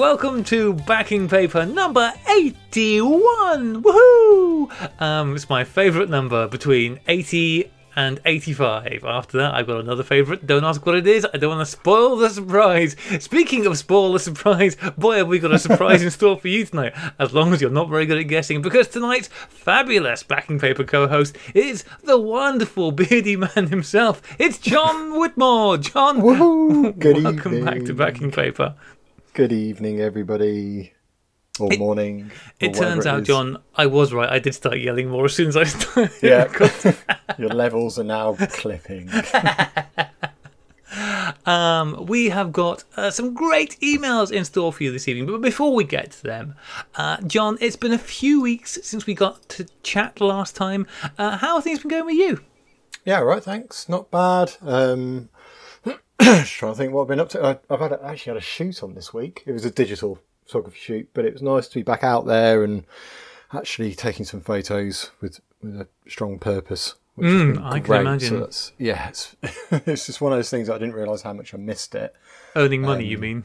welcome to backing paper number 81. Woohoo! Um, it's my favourite number between 80 and 85. After that, I've got another favourite. Don't ask what it is. I don't want to spoil the surprise. Speaking of spoil the surprise, boy, have we got a surprise in store for you tonight. As long as you're not very good at guessing, because tonight's fabulous backing paper co-host is the wonderful beardy man himself. It's John Whitmore. John, Woohoo! Welcome evening. back to backing paper. Good evening, everybody. Or It- morning. or It turns out, is. John, I was right. I did start yelling more as soon as I started. Yeah. Your levels are now clipping. Um, we have got uh, some great emails in store for you this evening. But before we get to them, uh, John, it's been a few weeks since we got to chat last time. Uh, how have things been going with you? Yeah, right. thanks. Not bad. Um, just trying to think what I've been up to. I, I've had a, actually had a shoot on this week. It was a digital photography shoot, but it was nice to be back out there and actually taking some photos with, with a strong purpose. Which Mm, I can imagine. So yeah, it's, it's just one of those things that I didn't realise how much I missed it. Earning money, you mean?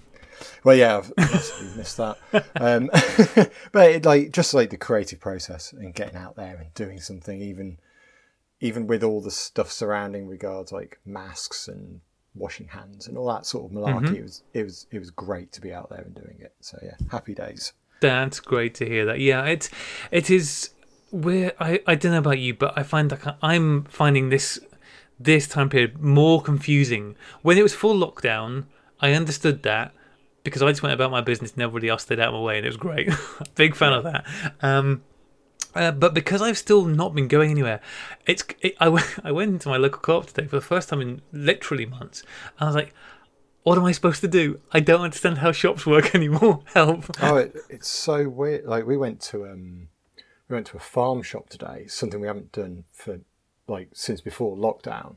Well, yeah, I've missed that. Um, but it, like just like the creative process and getting out there and doing something, even even with all the stuff surrounding regards like masks and washing hands and all that sort of malarkey, it was it was it was great to be out there and doing it. So yeah, happy days. That's great to hear that. Yeah, it's it is. We're I I don't know about you, but I find that I'm finding this this time period more confusing. When it was full lockdown, I understood that because I just went about my business and everybody else stayed out of my way, and it was great. Big fan of that. Um, uh, but because I've still not been going anywhere, it's it, I went into my local co-op today for the first time in literally months, and I was like, "What am I supposed to do? I don't understand how shops work anymore. Help!" Oh, it, it's so weird. Like we went to um we went to a farm shop today, something we haven't done for like since before lockdown,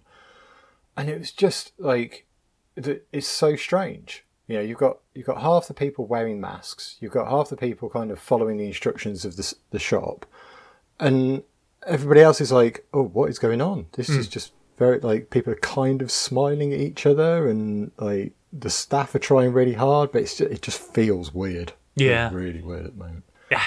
and it was just like it- it's so strange. You know, you've got you've got half the people wearing masks, you've got half the people kind of following the instructions of the the shop, and everybody else is like, "Oh, what is going on? This is just very like people are kind of smiling at each other, and like the staff are trying really hard, but it's just, it just feels weird. Yeah. It's really weird at the moment. Yeah,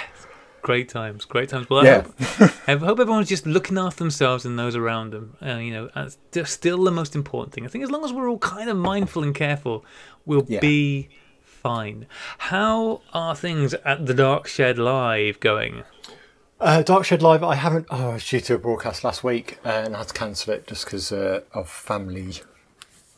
great times, great times. Well, I, Yeah. hope, I hope everyone's just looking after themselves and those around them. Uh, you know, that's still the most important thing. I think as long as we're all kind of mindful and careful, we'll Yeah. be fine. How are things at the Dark Shed Live going? Uh, Live, I haven't. Oh, I was due to a broadcast last week uh, and I had to cancel it just because uh, of family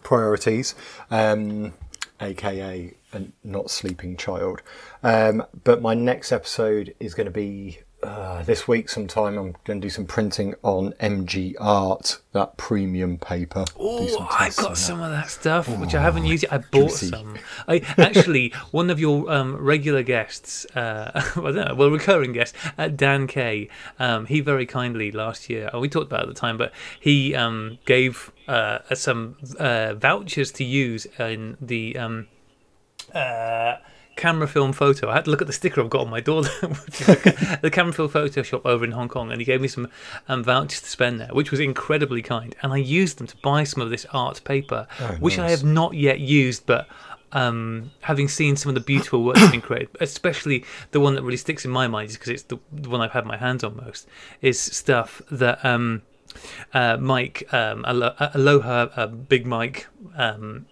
priorities, um, aka a not sleeping child. Um, but my next episode is going to be uh, this week sometime. I'm going to do some printing on MG Art, that premium paper. Oh, I've got some of that stuff which I haven't used yet. I bought juicy. some. I actually one of your um, regular guests, uh, know, well, recurring guest, uh, Dan Kay. Um, he very kindly last year, oh, we talked about it at the time, but he um, gave uh, some uh, vouchers to use in the. Camera film photo. I had to look at the sticker I've got on my door, the, camera film photo shop over in Hong Kong, and he gave me some um, vouchers to spend there, which was incredibly kind. And I used them to buy some of this art paper, which I have not yet used, but. Um, having seen some of the beautiful work that's been created, especially the one that really sticks in my mind, is because it's the, the one I've had my hands on most, is stuff that um, uh, Mike um, Alo- Aloha, uh, Big Mike, um,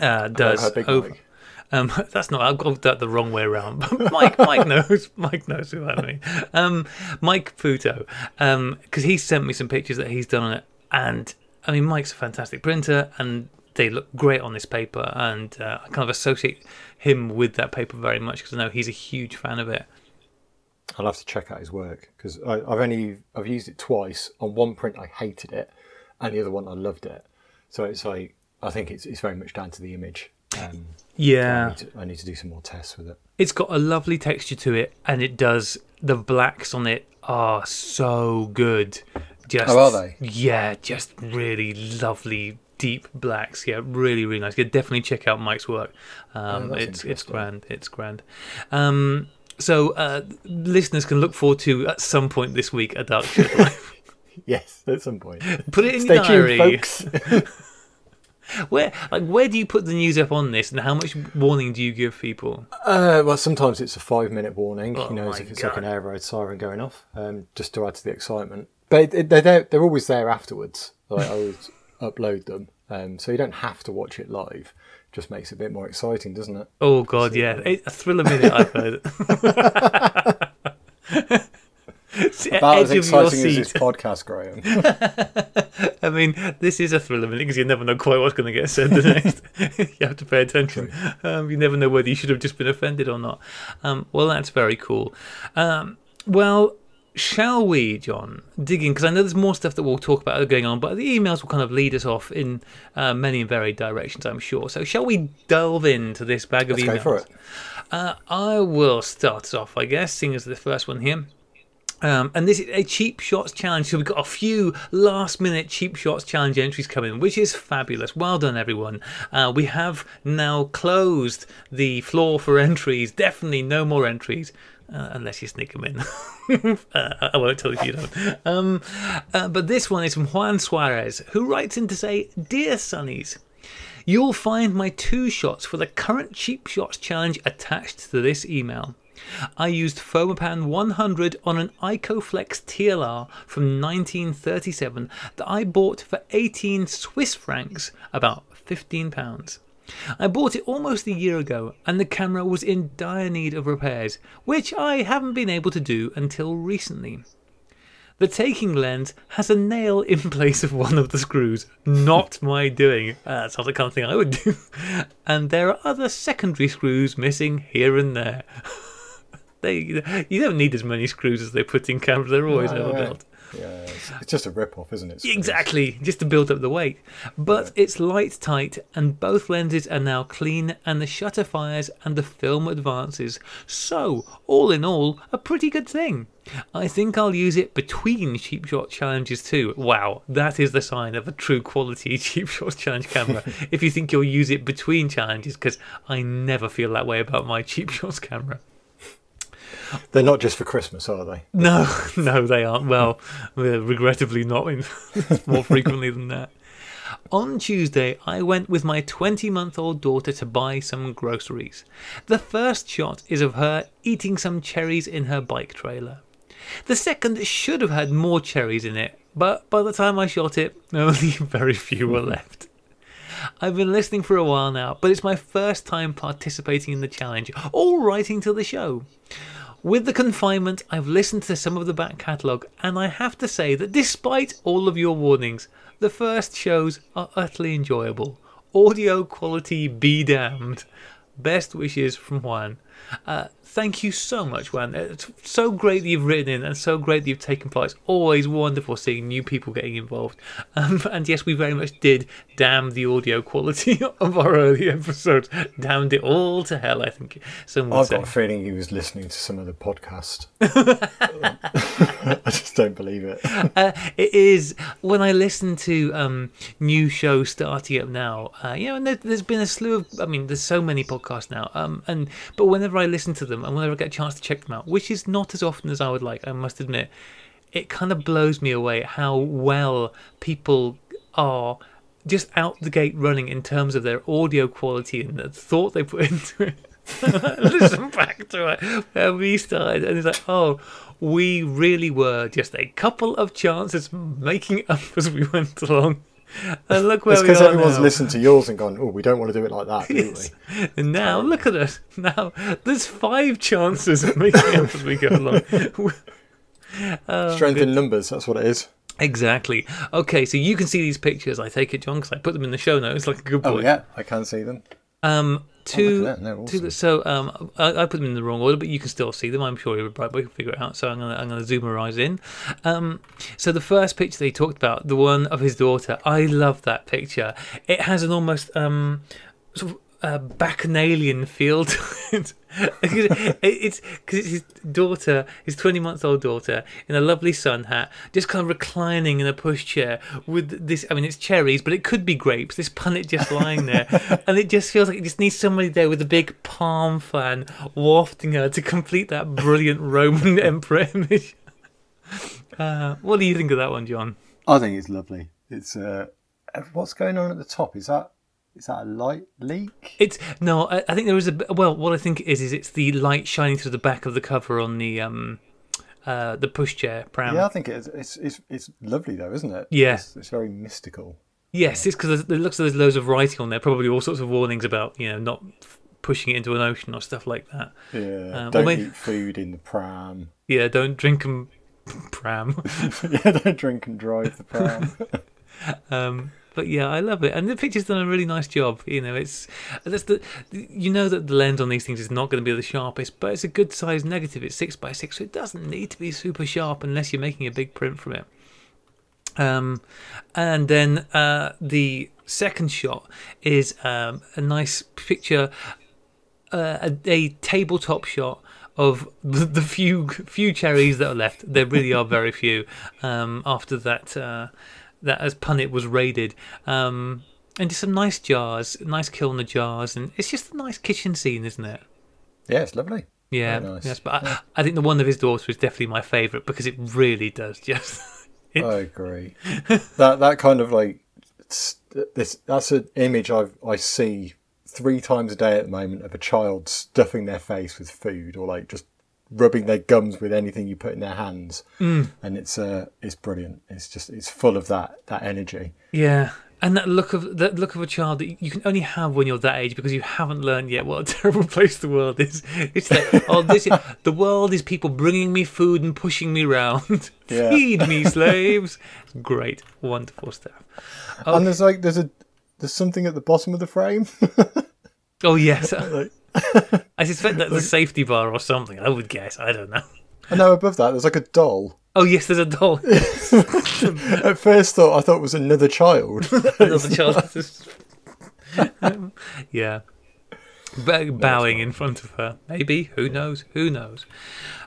uh, does Aloha Big over. Mike. Um, that's not. I've got that the wrong way around. But Mike, Mike knows. Mike knows who I mean. Um, Mike Puto, because he sent me some pictures that he's done on it, and I mean, Mike's a fantastic printer, and they look great on this paper, and uh, I kind of associate him with that paper very much because I know he's a huge fan of it. I'll have to check out his work because I've only I've used it twice. On one print, I hated it, and the other one, I loved it. So it's like I think it's it's very much down to the image. Um, I, Yeah, need to, I need to do some more tests with it. it's got a lovely texture to it, and it does. The blacks on it are so good. Just Oh, are they? Yeah, just really lovely deep blacks. Yeah, really, really nice. Definitely check out Mike's work. Um, Oh, it's it's grand. It's grand. Um, so uh, listeners can look forward to at some point this week a dark live. Yes, at some point. Put it in Stay your diary. tuned, folks. Where, like, where do you put the news up on this, and how much warning do you give people? Uh, well, sometimes it's a five minute warning, Oh you know, if it's like an air raid siren going off, um, just to add to the excitement. But it, they're, they're, they're always there afterwards. Like, I always upload them. Um, so you don't have to watch it live. Just makes it a bit more exciting, doesn't it? Oh God, yeah, a thriller minute. I've heard. About edge as exciting as this podcast, Graham. I mean, this is a thriller minute because you never know quite what's going to get said the next. you have to pay attention. Um, you never know whether you should have just been offended or not. Um, well, that's very cool. Um, well, shall we, John, dig in? Because I know there's more stuff that we'll talk about going on, but the emails will kind of lead us off in uh, many and varied directions, I'm sure. So, shall we delve into this bag of Let's emails? go for it. Uh, I will start us off, I guess, seeing as the first one here. Um, and this is a cheap shots challenge. So we've got a few last minute cheap shots challenge entries coming, which is fabulous. Well done, everyone. Uh, we have now closed the floor for entries. Definitely no more entries. Uh, unless you sneak them in. uh, I won't tell you if you don't. Um, uh, but this one is from Juan Suarez, who writes in to say Dear Sunnies, You'll find my two shots for the current Cheap Shots challenge attached to this email. I used Fomapan 100 on an Ikoflex TLR from 1937 that I bought for 18 Swiss francs, about 15 pounds. I bought it almost a year ago and the camera was in dire need of repairs, which I haven't been able to do until recently. The taking lens has a nail in place of one of the screws. Not my doing. Uh, that's not the kind of thing I would do. And there are other secondary screws missing here and there. they, you don't need as many screws as they put in cameras. They're always No, overbuilt. Yeah, it's, it's just a rip off, isn't it? Exactly, just to build up the weight. But it's light tight, and both lenses are now clean, and the shutter fires and the film advances. So, all in all, a pretty good thing. I think I'll use it between cheap shot challenges too. Wow, that is the sign of a true quality cheap shot challenge camera. if you think you'll use it between challenges, because I never feel that way about my cheap shots camera. They're not just for Christmas, are they? No, no, they aren't. Well, regrettably not in more frequently than that. On Tuesday, I went with my 20 month old daughter to buy some groceries. The first shot is of her eating some cherries in her bike trailer. The second should have had more cherries in it, but by the time I shot it, only very few were left. I've been listening for a while now, but it's my first time participating in the challenge or writing to the show. With the confinement, I've listened to some of the back catalogue, and I have to say that despite all of your warnings, the first shows are utterly enjoyable. Audio quality be damned. Best wishes from Juan. Uh, thank you so much, Juan. It's so great that you've written in and so great that you've taken part. It's always wonderful seeing new people getting involved. Um, and yes, we very much did damn the audio quality of our early episodes. Damned it all to hell, I think some would I've say. got a feeling he was listening to some of the podcast. I just don't believe it. uh, it is when I listen to um, new shows starting up now. Uh, you know, and there, there's been a slew of. I mean, there's so many podcasts now. Um, and but whenever I listen to them and whenever I get a chance to check them out, which is not as often as I would like, I must admit, it kind of blows me away how well people are just out the gate running in terms of their audio quality and the thought they put into it. Listen back to it where we started, and it's like, oh, we really were just a couple of chances making up as we went along. And look where It's because everyone's now. listened to yours and gone, oh, we don't want to do it like that, do Yes. we? And now look at us. Now there's five chances of making up as we go along. Oh, Strength good. in numbers, that's what it is. Exactly. Okay, so you can see these pictures. I take it, John, because I put them in the show notes like a good boy. Oh, yeah, I can see them. Um, two, that, they're two- awesome. so um, I, I put them in the wrong order, but you can still see them. I'm sure you're right. We can figure it out. So I'm gonna I'm gonna zoom our eyes in. Um, so the first picture they talked about, the one of his daughter, I love that picture. It has an almost um sort of uh, bacchanalian feel to it. it's because it's his daughter, his 20 month old daughter, in a lovely sun hat, just kind of reclining in a pushchair with this. I mean, it's cherries, but it could be grapes. This punnet just lying there, and it just feels like it just needs somebody there with a big palm fan wafting her to complete that brilliant Roman emperor image. Uh, what do you think of that one, John? I think it's lovely. It's uh, what's going on at the top? Is that Is that a light leak? It's no, I, I think there is a well. What I think is is it's the light shining through the back of the cover on the um, uh, the pushchair pram. yeah, I think it's it's it's, it's lovely though, isn't it? Yeah. it's, it's very mystical. Yes, it's because it looks like there's loads of writing on there. Probably all sorts of warnings about you know not f- pushing it into an ocean or stuff like that. Yeah, Um, don't well, may- eat food in the pram. Yeah, don't drink and pram. yeah, don't drink and drive the pram. Um, but yeah, I love it, and the picture's done a really nice job. You know, it's that's the you know that the lens on these things is not going to be the sharpest, but it's a good size negative. It's six by six, so it doesn't need to be super sharp unless you're making a big print from it. Um, and then uh, the second shot is um, a nice picture, uh, a, a tabletop shot of the, few few cherries that are left. There really are very few. Um, after that, uh, that as Punnet was raided, um, and just some nice jars, nice kilner jars, and it's just a nice kitchen scene, isn't it? yeah, it's lovely. Yeah, nice. yes. But I, I think the one of his daughter is definitely my favourite because it really does just. It- I agree. that that kind of like this that's an image I I see three times a day at the moment of a child stuffing their face with food or like just rubbing their gums with anything you put in their hands, Mm. and it's uh it's brilliant. It's just it's full of that that energy. Yeah, and that look of that look of a child that you can only have when you're that age because you haven't learned yet what a terrible place the world is. It's like, oh, this is, the world is people bringing me food and pushing me round. Yeah. Feed me, slaves. Great, wonderful stuff. And there's like there's a there's something at the bottom of the frame. Oh yes, like, I suspect that's a safety bar or something. I would guess. I don't know. and now above that there's like a doll. Oh yes, there's a doll. At first thought I thought it was another child. Another child. yeah. Bow- bowing in front of her. Maybe. Who knows? Who knows?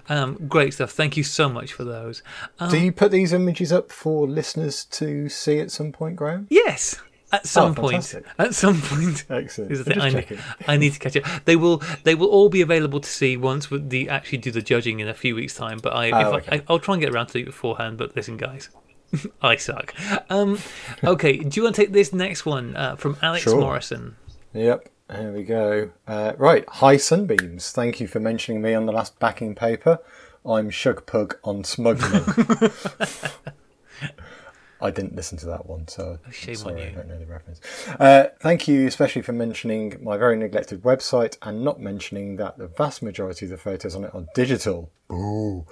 Um, great stuff. Thank you so much for those. Um, Do you put these images up for listeners to see at some point, Graham? yes. At some Oh, point. fantastic. At some point. Excellent. Is the I'm thing. I, just. I need to catch up. They will. They will all be available to see once we actually do the judging in a few weeks' time. But I, Oh, if okay. I, I, I'll try and get around to it beforehand. But listen, guys, I suck. Um, okay. do you want to take this next one uh, from Alex Sure. Morrison? Yep, here we go. Uh, right, hi Sunbeams. Thank you for mentioning me on the last backing paper. I'm Shug Pug on SmugMug. I didn't listen to that one, so shame on sorry, I you. don't know the reference. Uh, thank you, especially for mentioning my very neglected website and not mentioning that the vast majority of the photos on it are digital. Boo!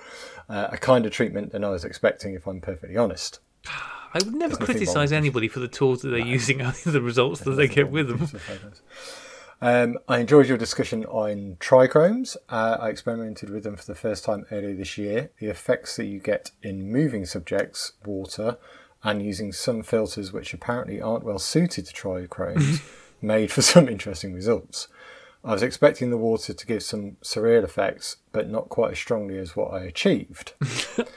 Uh, a kinder treatment than I was expecting, if I'm perfectly honest. I would never criticise anybody for the tools that they're using, only the results that they get with them. Um, I enjoyed your discussion on trichromes. Uh, I experimented with them for the first time earlier this year. The effects that you get in moving subjects, water, and using some filters which apparently aren't well suited to trichromes made for some interesting results. I was expecting the water to give some surreal effects, but not quite as strongly as what I achieved.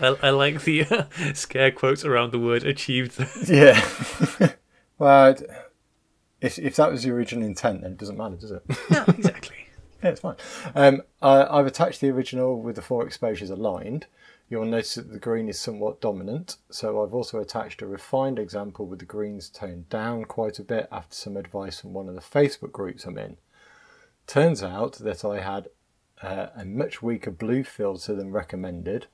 I, I like the uh, scare quotes around the word achieved. yeah. well, it- if, if that was the original intent, then it doesn't matter, does it? no, exactly. Yeah, it's fine. Um, I, I've attached the original with the four exposures aligned. You'll notice that the green is somewhat dominant, so I've also attached a refined example with the greens toned down quite a bit after some advice from one of the Facebook groups I'm in. Turns out that I had uh, a much weaker blue filter than recommended.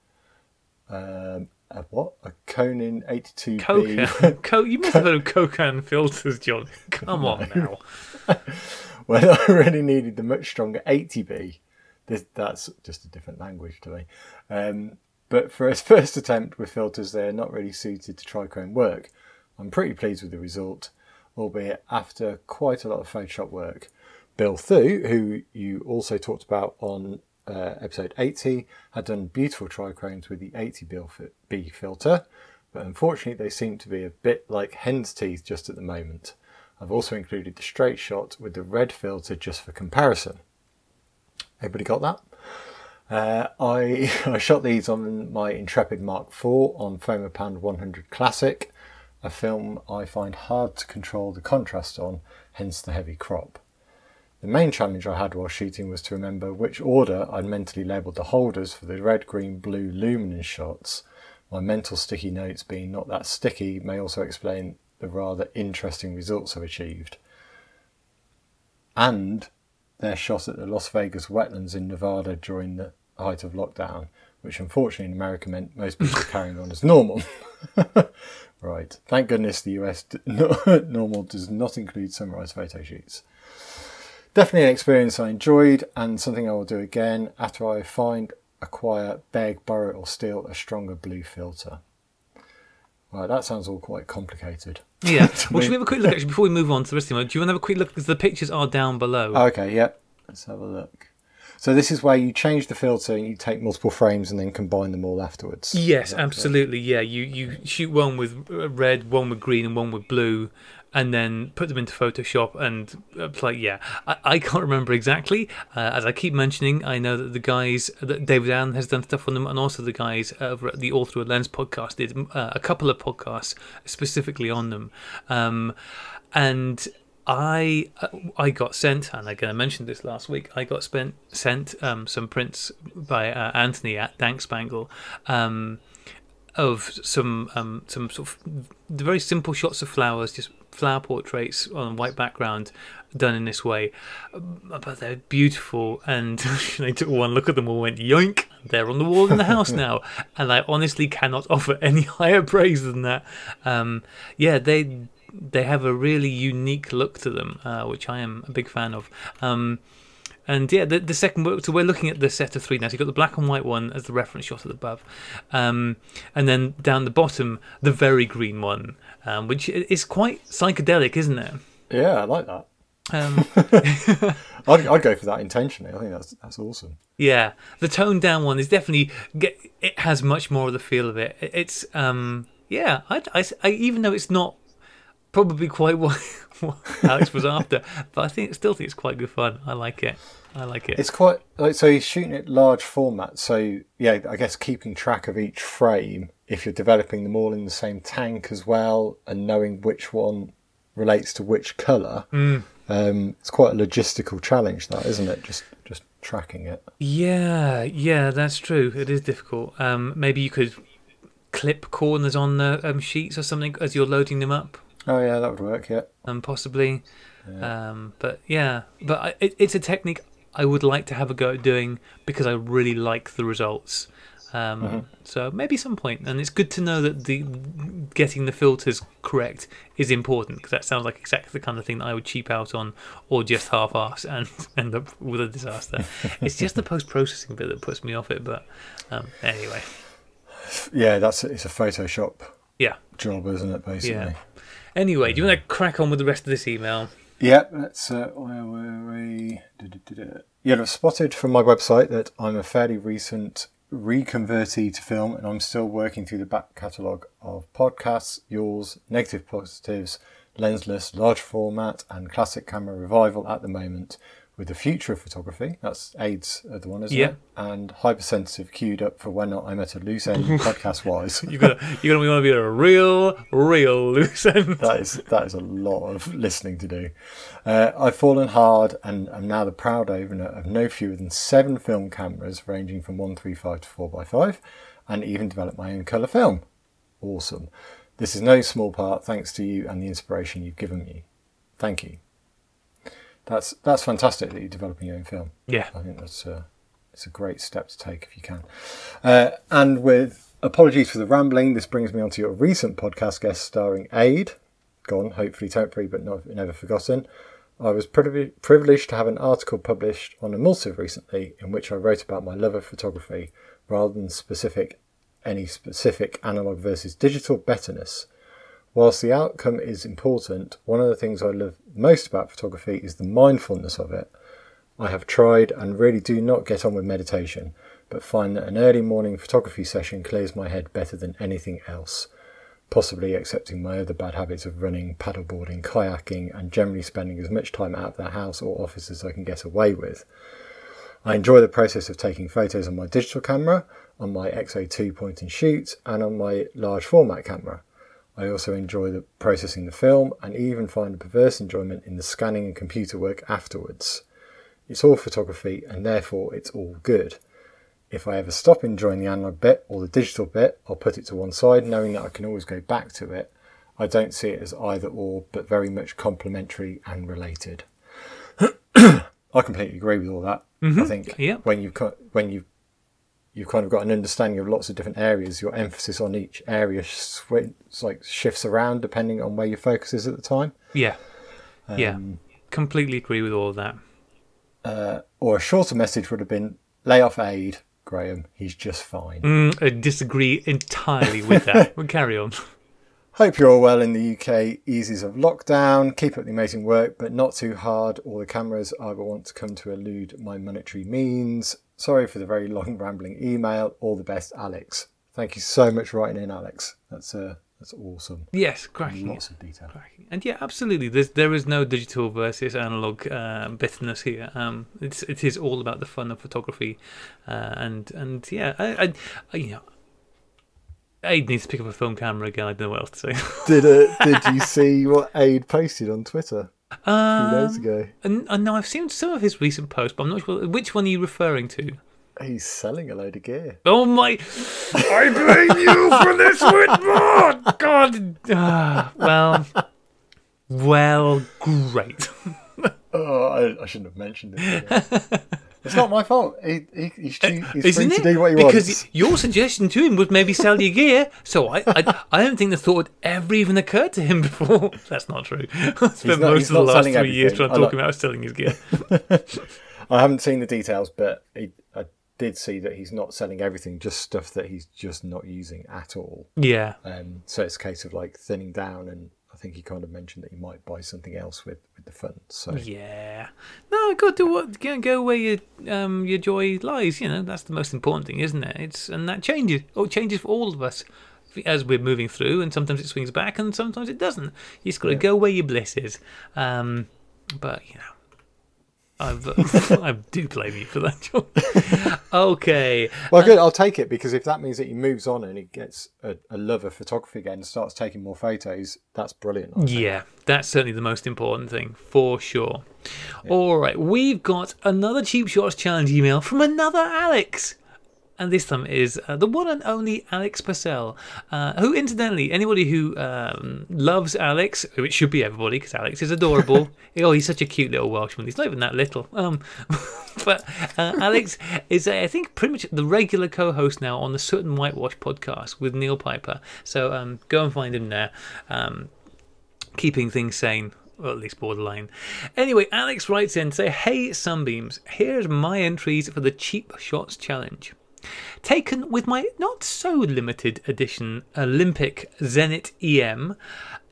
Um, a what? A Cokin 82B. Coca. Co- you must have heard of Cokin filters, John. Come on now. well, I really needed the much stronger 80B. This, that's just a different language to me. Um, but for a first attempt with filters, they're not really suited to trichrome work. I'm pretty pleased with the result, albeit after quite a lot of Photoshop work. Bill Thu, who you also talked about on uh, episode 80, had done beautiful trichromes with the 80B filter, but unfortunately they seem to be a bit like hen's teeth just at the moment. I've also included the straight shot with the red filter just for comparison. Everybody got that? Uh, I, I shot these on my Intrepid Mark IV on Fomapan 100 Classic, a film I find hard to control the contrast on, hence the heavy crop. The main challenge I had while shooting was to remember which order I'd mentally labelled the holders for the red, green, blue luminance shots. My mental sticky notes being not that sticky may also explain the rather interesting results I've achieved. and their shot at the Las Vegas wetlands in Nevada during the height of lockdown, which unfortunately in America meant most people carrying on as normal. right. Thank goodness the US d- normal does not include sunrise photo shoots. Definitely an experience I enjoyed and something I will do again after I find, acquire, beg, borrow, or steal a stronger blue filter. Right, that sounds all quite complicated. Yeah. well, should we have a quick look actually before we move on to the rest of the them? Do you want to have a quick look because the pictures are down below? Okay, yep. Let's have a look. So this is where you change the filter and you take multiple frames and then combine them all afterwards. Yes, Is that correct? absolutely. Yeah, you you shoot one with uh, red, one with green, and one with blue, and then put them into Photoshop. And uh, like, yeah, I, I can't remember exactly. Uh, as I keep mentioning, I know that the guys that David Allen has done stuff on them, and also the guys over at the All Through a Lens podcast did uh, a couple of podcasts specifically on them. Um, and I uh, I got sent, and again I mentioned this last week. I got spent sent um, some prints by uh, Anthony at Dankspangle um, of some um, some sort of very simple shots of flowers, just flower portraits on a white background, done in this way. Um, But they're beautiful, and I took one look at them all, went yoink. They're on the wall in the house now, and I honestly cannot offer any higher praise than that. Um, yeah, they they have a really unique look to them, uh, which I am a big fan of. Um, and yeah, the, the second book, so we're looking at the set of three now. So you've got the black and white one as the reference shot at the above. Um, and then down the bottom, the very green one, um, which is quite psychedelic, isn't it? Yeah, I like that. Um, I'd, I'd go for that intentionally. I think that's that's awesome. yeah, the toned down one is definitely, it has much more of the feel of it. It- It's, um, yeah, I, I, I- even though it's not probably quite what, what Alex was after, but I think still think it's quite good fun. I like it. I like it. It's quite like so he's shooting at large format. So yeah, I guess keeping track of each frame if you're developing them all in the same tank as well, and knowing which one relates to which color. Mm. Um, it's quite a logistical challenge, that isn't it? Just just tracking it. Yeah, yeah, that's true. It is difficult. Um, maybe you could clip corners on the um, sheets or something as you're loading them up, Oh yeah, that would work. Yeah. and possibly. Um, but yeah, but I, it, it's a technique I would like to have a go at doing because I really like the results. Um, So maybe some point, and it's good to know that the getting the filters correct is important because that sounds like exactly the kind of thing that I would cheap out on or just half-ass and end up with a disaster. it's just the post-processing bit that puts me off it. But um, anyway, Yeah, that's it's a Photoshop yeah. job, isn't it? Basically. Yeah. Anyway, do you want to crack on with the rest of this email? Yep, that's uh, where were we? Yeah, I've spotted from my website that I'm a fairly recent reconvertee to film, and I'm still working through the back catalogue of podcasts, yours, negative positives, lensless, large format, and classic camera revival at the moment. With the future of photography, that's Ade's the one, isn't Yeah. it? And hypersensitive queued up for when I'm at a loose end podcast wise. You're gonna you're gonna want to be a real, real loose end. that is that is a lot of listening to do. Uh, I've fallen hard and am now the proud owner of no fewer than seven film cameras ranging from 135 to 4x5 and even developed my own colour film. Awesome. This is no small part thanks to you and the inspiration you've given me. Thank you. That's that's fantastic that you're developing your own film. Yeah. I think that's uh, it's a great step to take if you can. Uh, and with apologies for the rambling, this brings me on to your recent podcast guest starring Ade. Gone, hopefully temporary, but not never forgotten. I was privi- privileged to have an article published on Emulsive recently, in which I wrote about my love of photography rather than specific any specific analog versus digital betterness. Whilst the outcome is important, one of the things I love most about photography is the mindfulness of it. I have tried and really do not get on with meditation, but find that an early morning photography session clears my head better than anything else, possibly excepting my other bad habits of running, paddleboarding, kayaking, and generally spending as much time out of the house or office as I can get away with. I enjoy the process of taking photos on my digital camera, on my XA2 point and shoot, and on my large format camera. I also enjoy the processing the film and even find a perverse enjoyment in the scanning and computer work afterwards. It's all photography and therefore it's all good. If I ever stop enjoying the analog bit or the digital bit, I'll put it to one side knowing that I can always go back to it. I don't see it as either or, but very much complementary and related. I completely agree with all that. I think Mm-hmm. yeah. when you've got, when you you've kind of got an understanding of lots of different areas, your emphasis on each area sw- like shifts around depending on where your focus is at the time. Yeah. yeah. Um, Completely agree with all of that. Uh, or a shorter message would have been lay off Ade, Graham. He's just fine. Mm, I disagree entirely with that. we'll carry on. Hope you're all well in the UK. Eases of lockdown. Keep up the amazing work, but not too hard, All the cameras either want to come to elude my monetary means. Sorry for the very long rambling email. All the best, Alex. Thank you so much for writing in, Alex. That's uh, that's awesome. Yes, cracking. Lots of detail. cracking. And yeah, absolutely. There's there is no digital versus analog uh, bitterness here. Um, it's it is all about the fun of photography, uh, and and yeah, I, I, I you know. Ade needs to pick up a film camera again. I don't know what else to say. Did uh, did you see what Ade posted on Twitter days Um, ago? and, and now I've seen some of his recent posts, but I'm not sure which one are you referring to. He's selling a load of gear. Oh my! I blame you for this, Whitmore. God. Ah, well, well, great. Oh, I, I shouldn't have mentioned it. it's not my fault. He, he, he's, choo- he's free Isn't to it? do what he because wants. your suggestion to him was maybe sell your gear. So I, I, I don't think the thought ever even occurred to him before. That's not true. I spent not- most he's of the not last selling three years everything. trying to I talk like- about selling his gear. I haven't seen the details, but he, I did see that he's not selling everything, just stuff that he's just not using at all. Yeah. Um, so it's a case of like thinning down, and think he kind of mentioned that he might buy something else with, with the funds. So Yeah. No, go do what go, go where your um your joy lies. You know that's the most important thing, isn't it? It's and that changes. Oh, it changes for all of us as we're moving through, and sometimes it swings back, and sometimes it doesn't. You just got to go where your bliss is. Um, but you know. I've, uh, I do blame you for that, John. okay. Well, good. Uh, I'll take it because if that means that he moves on and he gets a, a love of photography again and starts taking more photos, that's brilliant. Yeah, that's certainly the most important thing for sure. All right, we've got another cheap shots challenge email from another Alex. And this time is uh, the one and only Alex Purcell, uh, who, incidentally, anybody who um, loves Alex, which should be everybody because Alex is adorable. oh, he's such a cute little Welshman. He's not even that little. Um, but uh, Alex is, uh, I think, pretty much the regular co-host now on the Soot and Whitewash podcast with Neil Piper. So um, go and find him there. Um, keeping things sane, or at least borderline. Anyway, Alex writes in to say, Hey Sunbeams, here's my entries for the Cheap Shots Challenge. Taken with my not so limited edition Olympic Zenit EM,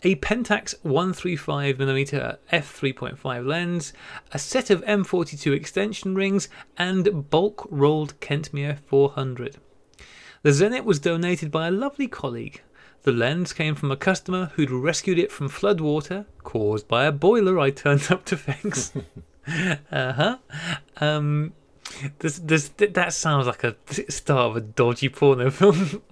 a Pentax 135mm f3.5 lens, a set of M42 extension rings, and bulk rolled Kentmere 400. The Zenit was donated by a lovely colleague. The lens came from a customer who'd rescued it from floodwater caused by a boiler I turned up to fix. uh huh. Um, this, this, that sounds like a start of a dodgy porno film.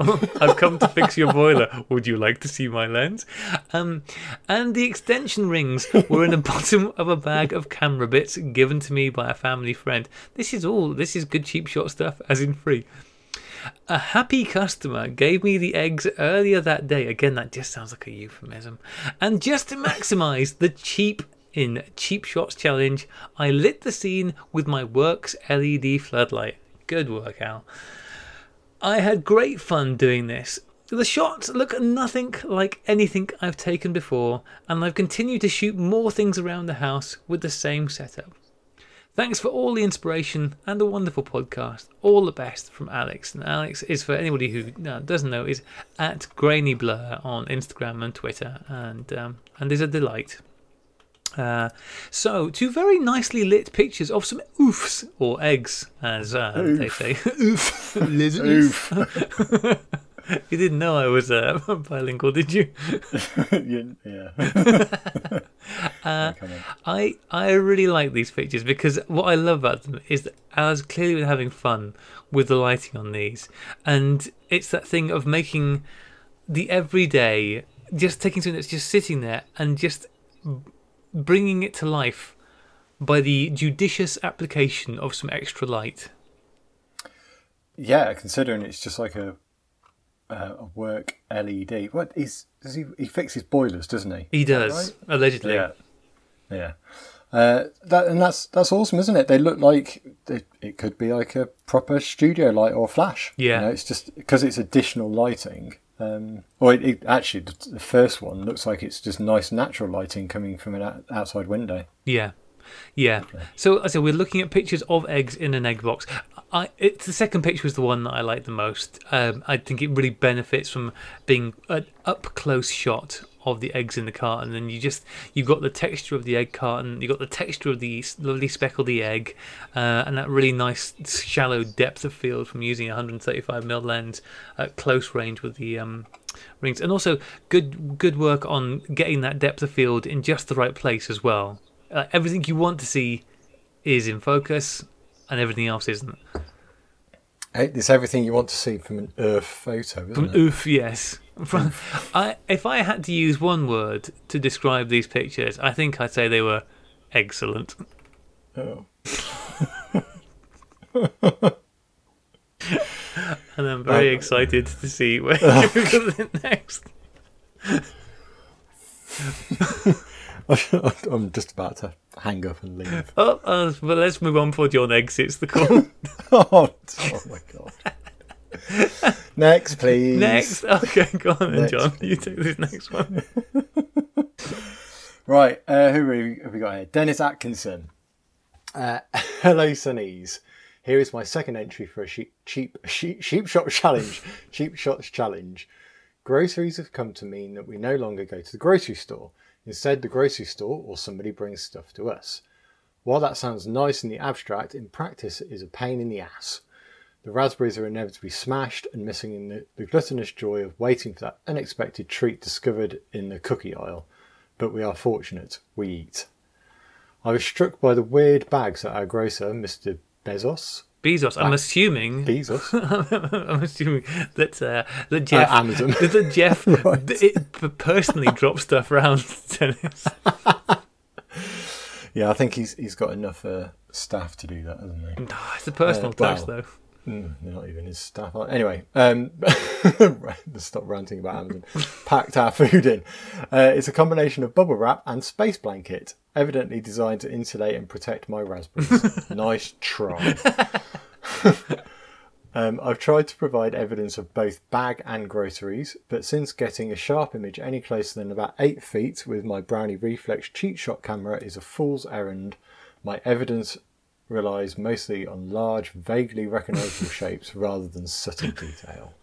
I've come to fix your boiler. Would you like to see my lens? Um, and the extension rings were in the bottom of a bag of camera bits given to me by a family friend. This is all. This is good cheap shot stuff, as in free. A happy customer gave me the eggs earlier that day. Again, that just sounds like a euphemism. And just to maximize the cheap in Cheap Shots challenge, I lit the scene with my Works LED floodlight. Good work, Al. I had great fun doing this. The shots look nothing like anything I've taken before, and I've continued to shoot more things around the house with the same setup. Thanks for all the inspiration and the wonderful podcast. All the best from Alex. And Alex is, for anybody who doesn't know, is at Grainy Blur on Instagram and Twitter, and um, and is a delight. Uh, so, two very nicely lit pictures of some oofs, or eggs, as uh, they say. Oof. Oof. you didn't know I was uh, bilingual, did you? Yeah. Uh, I I really like these pictures because what I love about them is that I was clearly having fun with the lighting on these, and it's that thing of making the everyday, just taking something that's just sitting there and just bringing it to life by the judicious application of some extra light. Yeah, considering it's just like a uh, a work LED. What is does he he fixes boilers, doesn't he? He does right? allegedly. Yeah. Yeah. Uh, that and that's that's awesome, isn't it? They look like it, it could be like a proper studio light or flash. Yeah. you know, it's just because it's additional lighting. Um, or it, it, actually, the, first one looks like it's just nice natural lighting coming from an out- outside window. Yeah, yeah. So I said we're looking at pictures of eggs in an egg box. I it's the second picture was the one that I like the most. Um, I think it really benefits from being an up close shot of the eggs in the carton, and you just you've got the texture of the egg carton, you've got the texture of the lovely speckledy egg, uh, and that really nice shallow depth of field from using a 135 mm lens at close range with the um, rings, and also good good work on getting that depth of field in just the right place as well. Uh, everything you want to see is in focus, and everything else isn't. It's everything you want to see from an Earth photo, isn't From it? oof, yes. From, I, if I had to use one word to describe these pictures, I think I'd say they were excellent. Oh. And I'm very Uh, excited to see where you go next. I'm just about to hang up and leave. Oh, uh, but let's move on before John exits the call. oh, oh my god. Next, please. next. Okay, go on then, Next. John. You take this next one. Right, uh, who have we- have we got here? Dennis Atkinson. Uh, hello, Sunnies. Here is my second entry for a sheep, cheap sheep, sheep shop challenge. cheap shots challenge. Groceries have come to mean that we no longer go to the grocery store. Instead, the grocery store or somebody brings stuff to us. While that sounds nice in the abstract, in practice it is a pain in the ass. The raspberries are inevitably smashed and missing in the, the gluttonous joy of waiting for that unexpected treat discovered in the cookie aisle. But we are fortunate, we eat. I was struck by the weird bags that our grocer, Mr. Bezos, Bezos. I'm assuming. Bezos, I'm assuming that uh, that Jeff, Amazon. that Jeff Right. it personally drops stuff around tennis. yeah, I think he's he's got enough uh, staff to do that, hasn't he? It's a personal Uh, touch, well. though. Mm, they're not even his staff. are- Anyway, um, let's stop ranting about Amazon. Packed our food in. Uh, it's a combination of bubble wrap and space blanket, evidently designed to insulate and protect my raspberries. nice try. um, I've tried to provide evidence of both bag and groceries, but since getting a sharp image any closer than about eight feet with my Brownie Reflex cheat shot camera is a fool's errand, my evidence relies mostly on large, vaguely recognisable shapes rather than subtle detail.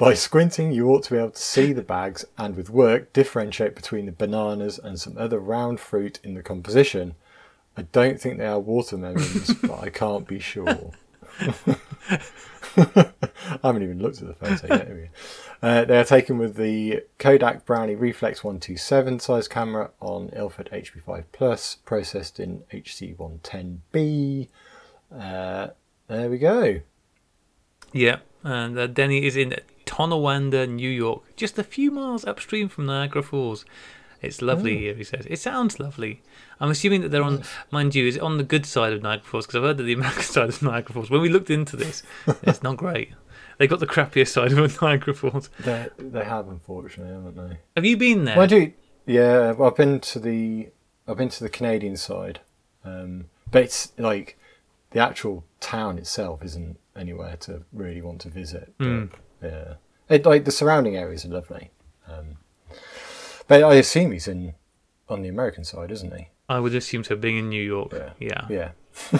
By squinting, you ought to be able to see the bags and, with work, differentiate between the bananas and some other round fruit in the composition. I don't think they are watermelons, but I can't be sure. I haven't even looked at the photo yet. Uh, they are taken with the Kodak Brownie Reflex 127 size camera on Ilford HP5 Plus, processed in HC110B. Uh, there we go. Yeah, and uh, Denny is in Tonawanda, New York, just a few miles upstream from Niagara Falls. It's lovely here, he says. It sounds lovely. I'm assuming that they're on, mind you, is it on the good side of Niagara Falls? Because I've heard that the American side of Niagara Falls, when we looked into this, it's not great. They got the crappiest side of Niagara Falls. They they have unfortunately, haven't they? Have you been there? Well, I do. Yeah, well, I've been to the I've been to the Canadian side, um, but it's like the actual town itself isn't anywhere to really want to visit. But, Mm. Yeah, it, like the surrounding areas are lovely. Um, but I assume he's in on the American side, isn't he? I would assume so, being in New York. Yeah. Yeah.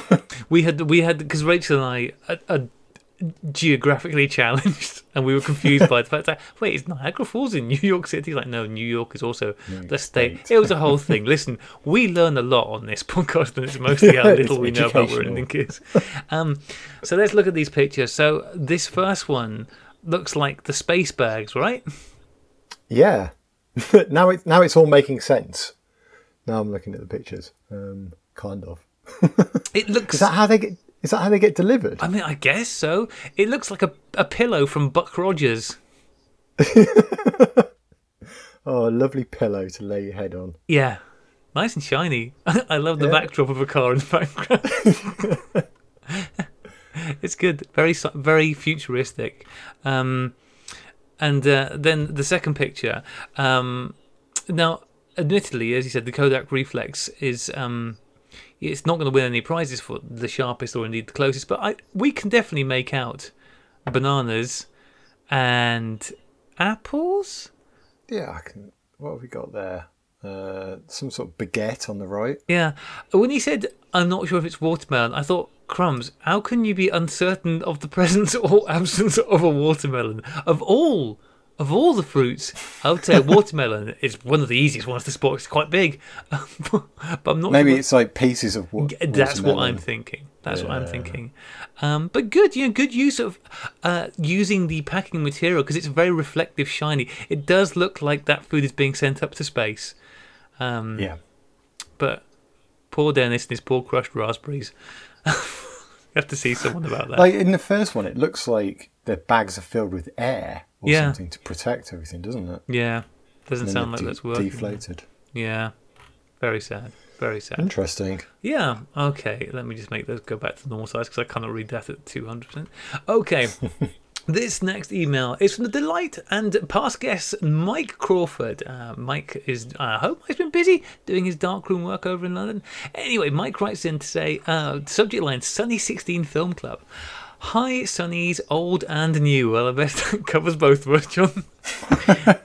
Yeah. We had we had because Rachel and I are, are geographically challenged, and we were confused by the fact that wait, is Niagara Falls in New York City? Like, no, New York is also New the state. State. It was a whole thing. Listen, we learn a lot on this podcast, and it's mostly how little we know about where anything is. Um, so let's look at these pictures. So this first one looks like the space bags, right? Yeah. now it now it's all making sense. Now I'm looking at the pictures. Um, kind of. It looks. Is that how they get? Is that how they get delivered? I mean, I guess so. It looks like a, a pillow from Buck Rogers. Oh, a lovely pillow to lay your head on. Yeah, nice and shiny. I love the Yeah. backdrop of a car in the background. it's good, very very futuristic. Um, and uh, then the second picture. Um, now admittedly, as you said, the Kodak reflex is um, it's not going to win any prizes for the sharpest or indeed the closest, but I we can definitely make out bananas and apples. Yeah, I can. What have we got there? Uh, some sort of baguette on the right. Yeah. When he said, I'm not sure if it's watermelon, I thought, crumbs, how can you be uncertain of the presence or absence of a watermelon? Of all of all the fruits, I would say a watermelon is one of the easiest ones to spot. It's quite big, but I'm not. Maybe sure- it's like pieces of wa- That's what I'm thinking. That's what I'm thinking. Um, but good, you know, good use of uh, using the packing material because it's very reflective, shiny. It does look like that food is being sent up to space. Um, Yeah. But poor Dennis and his poor crushed raspberries. you have to see someone about that. Like in the first one, it looks like the bags are filled with air or Yeah. something to protect everything, doesn't it? yeah, doesn't sound like de- that's working. Deflated. Yeah, very sad. Very sad. Interesting. Yeah, okay. Let me just make those go back to normal size because I cannot read that at 200%. Okay. this next email is from the delight and past guest Mike Crawford. Uh, Mike is, I hope he's been busy doing his darkroom work over in London. Anyway, Mike writes in to say, uh, subject line Sunny 16 Film Club. Hi, Sunnies, old and new. Well, I best that covers both of us, John.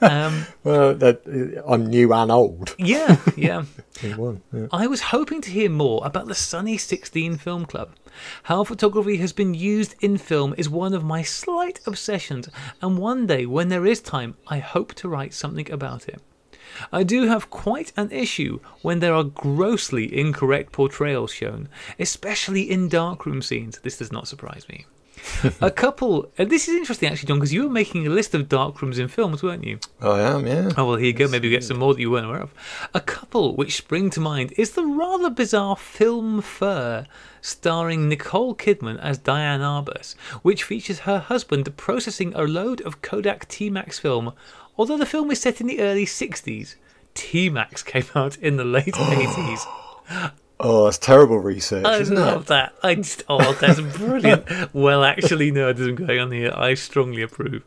um, Well, that, uh, I'm new and old yeah, yeah. one. Yeah. I was hoping to hear more about the Sunny 16 Film Club. How photography has been used in film is one of my slight obsessions, and one day, when there is time, I hope to write something about it. I do have quite an issue when there are grossly incorrect portrayals shown, especially in darkroom scenes. This does not surprise me. a couple, and this is interesting actually, John, because you were making a list of darkrooms in films, weren't you? Oh, I am, yeah. Oh, well, here you go. Maybe we get some more that you weren't aware of. A couple which spring to mind is the rather bizarre film Fur, starring Nicole Kidman as Diane Arbus, which features her husband processing a load of Kodak T-Max film. Although the film is set in the early 60s, T-Max came out in the late 80s. Oh, that's terrible research, I isn't love it? that. I just, oh, that's brilliant. well, actually, nerdism going on here. I strongly approve.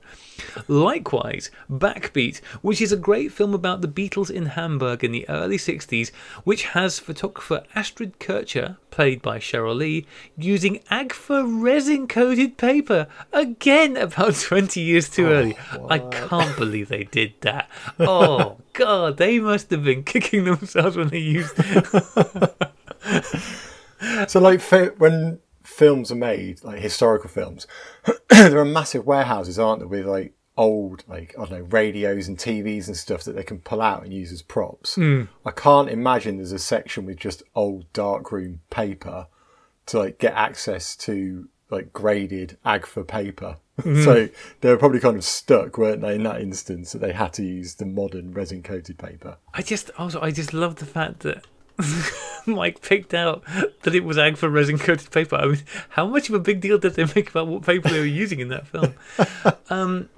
Likewise, Backbeat, which is a great film about the Beatles in Hamburg in the early 60s, which has photographer Astrid Kirchherr, played by Sheryl Lee, using Agfa resin coated paper. Again, about 20 years too oh, early. I can't believe they did that. Oh, God, they must have been kicking themselves when they used So, like, when films are made, like historical films, there are massive warehouses, aren't there, with like old, like I don't know, radios and TVs and stuff that they can pull out and use as props. Hmm. I can't imagine there's a section with just old darkroom paper to like get access to like graded Agfa paper. Hmm. so they were probably kind of stuck, weren't they, in that instance that they had to use the modern resin coated paper. I just also I just love the fact that Mike picked out that it was Agfa resin coated paper. I mean, how much of a big deal did they make about what paper they were using in that film? Um,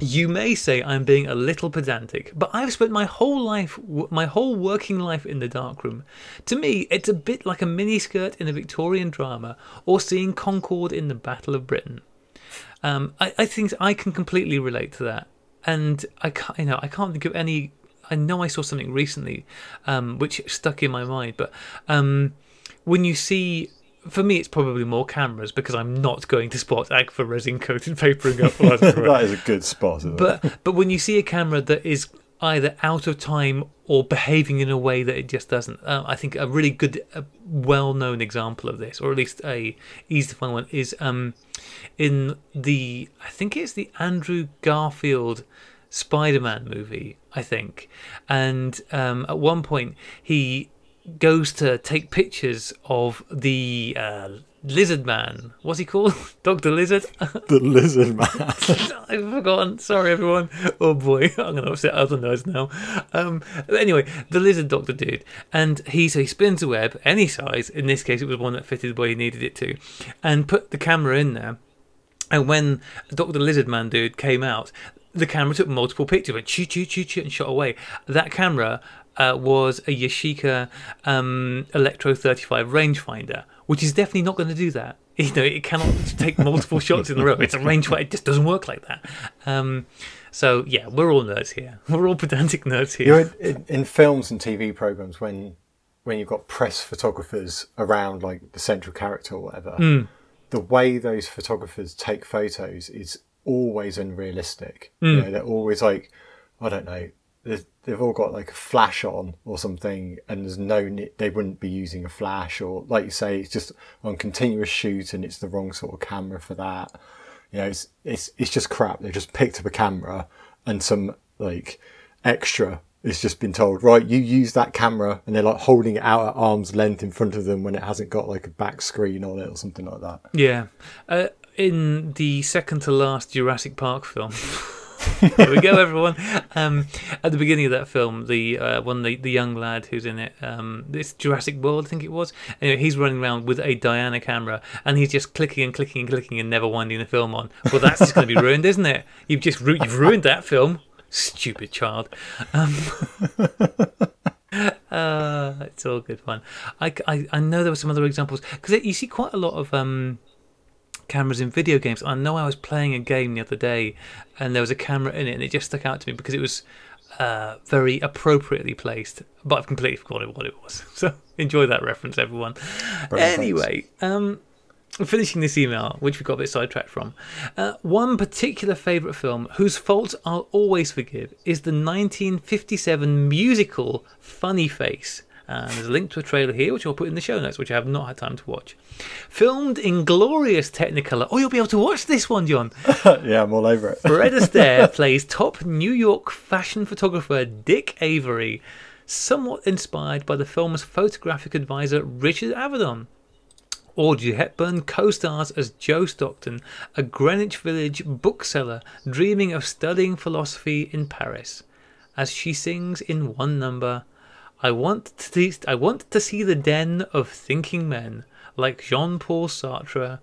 you may say I'm being a little pedantic, but I've spent my whole life, my whole working life in the darkroom. To me, it's a bit like a miniskirt in a Victorian drama or seeing Concorde in the Battle of Britain. Um, I, I think I can completely relate to that, and I can't, you know, I can't think of any. I know I saw something recently, um, which stuck in my mind, but um, when you see. For me, it's probably more cameras because I'm not going to spot Agfa resin coated paper and go, well, that's correct." That is a good spot. Isn't it? but but when you see a camera that is either out of time or behaving in a way that it just doesn't, uh, I think a really good, uh, well-known example of this, or at least a easy to find one, is um, in the I think it's the Andrew Garfield Spider-Man movie, I think, and um, at one point he goes to take pictures of the uh, lizard man. What's he called? Doctor Lizard. the lizard man. I've forgotten. Sorry, everyone. Oh boy, I'm gonna upset other nerds now. Um, anyway, the lizard doctor dude, and he so he spins a web any size. In this case, it was one that fitted where he needed it to, and put the camera in there. And when Doctor Lizard Man dude came out, the camera took multiple pictures, went choo choo choo choo, and shot away. That camera uh, was a Yashica um, Electro 35 rangefinder, which is definitely not going to do that. You know, it cannot take multiple shots in a row. It's a rangefinder. It just doesn't work like that. Um, so yeah, we're all nerds here. We're all pedantic nerds here. in, in, in films and TV programs, when when you've got press photographers around like the central character or whatever, Hmm. The way those photographers take photos is always unrealistic. Hmm. You know, they're always like, I don't know, they've all got like a flash on or something, and there's no, they wouldn't be using a flash, or like you say, it's just on continuous shoot, and it's the wrong sort of camera for that. You know, it's it's it's just crap. They've just picked up a camera and some like extra has just been told, right, you use that camera, and they're like holding it out at arm's length in front of them when it hasn't got like a back screen on it or something like that. Yeah. Uh, in the second to last Jurassic Park film. Here we go, everyone. Um, at the beginning of that film, the uh, one the, the young lad who's in it, um, this Jurassic World, I think it was. Anyway, he's running around with a Diana camera, and he's just clicking and clicking and clicking and never winding the film on. Well, that's just going to be ruined, isn't it? You've just ru- you've ruined that film, stupid child. Um, uh, it's all good fun. I, I, I know there were some other examples because you see quite a lot of um, cameras in video games. I know I was playing a game the other day and there was a camera in it and it just stuck out to me because it was uh, very appropriately placed, but I've completely forgotten what it was. So enjoy that reference, everyone. Brilliant, anyway, um, finishing this email, which we got a bit sidetracked from. Uh, one particular favourite film whose faults I'll always forgive is the 1957 musical Funny Face. And there's a link to a trailer here, which I'll put in the show notes, which I have not had time to watch. Filmed in glorious Technicolor. Oh, you'll be able to watch this one, John. yeah, I'm all over it. Fred Astaire plays top New York fashion photographer Dick Avery, somewhat inspired by the film's photographic advisor Richard Avedon. Audrey Hepburn co stars as Jo Stockton, a Greenwich Village bookseller dreaming of studying philosophy in Paris. As she sings in one number, I want to see, I want to see the den of thinking men, like Jean Paul Sartre.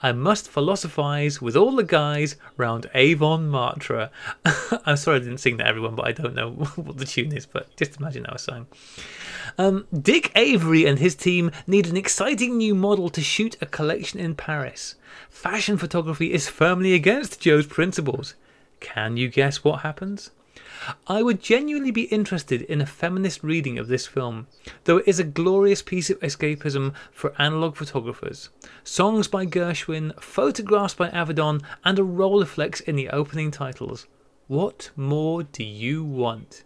I must philosophize with all the guys round Montmartre. I'm sorry I didn't sing that, everyone, but I don't know what the tune is, but just imagine how I sang. Um, Dick Avery and his team need an exciting new model to shoot a collection in Paris. Fashion photography is firmly against Jo's principles. Can you guess what happens? I would genuinely be interested in a feminist reading of this film, though it is a glorious piece of escapism for analog photographers. Songs by Gershwin, photographs by Avedon, and a Rolleiflex in the opening titles. What more do you want?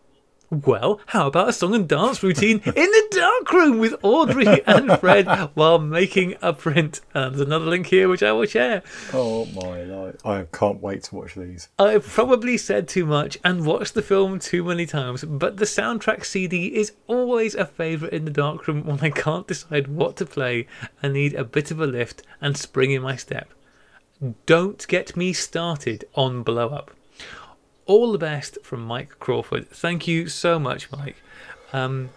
Well, how about a song and dance routine in the dark room with Audrey and Fred while making a print? And there's another link here which I will share. Oh my life. I can't wait to watch these. I've probably said too much and watched the film too many times, but the soundtrack CD is always a favourite in the dark room when I can't decide what to play and need a bit of a lift and spring in my step. Don't get me started on Blow Up. All the best from Mike Crawford. Thank you so much, Mike. Um,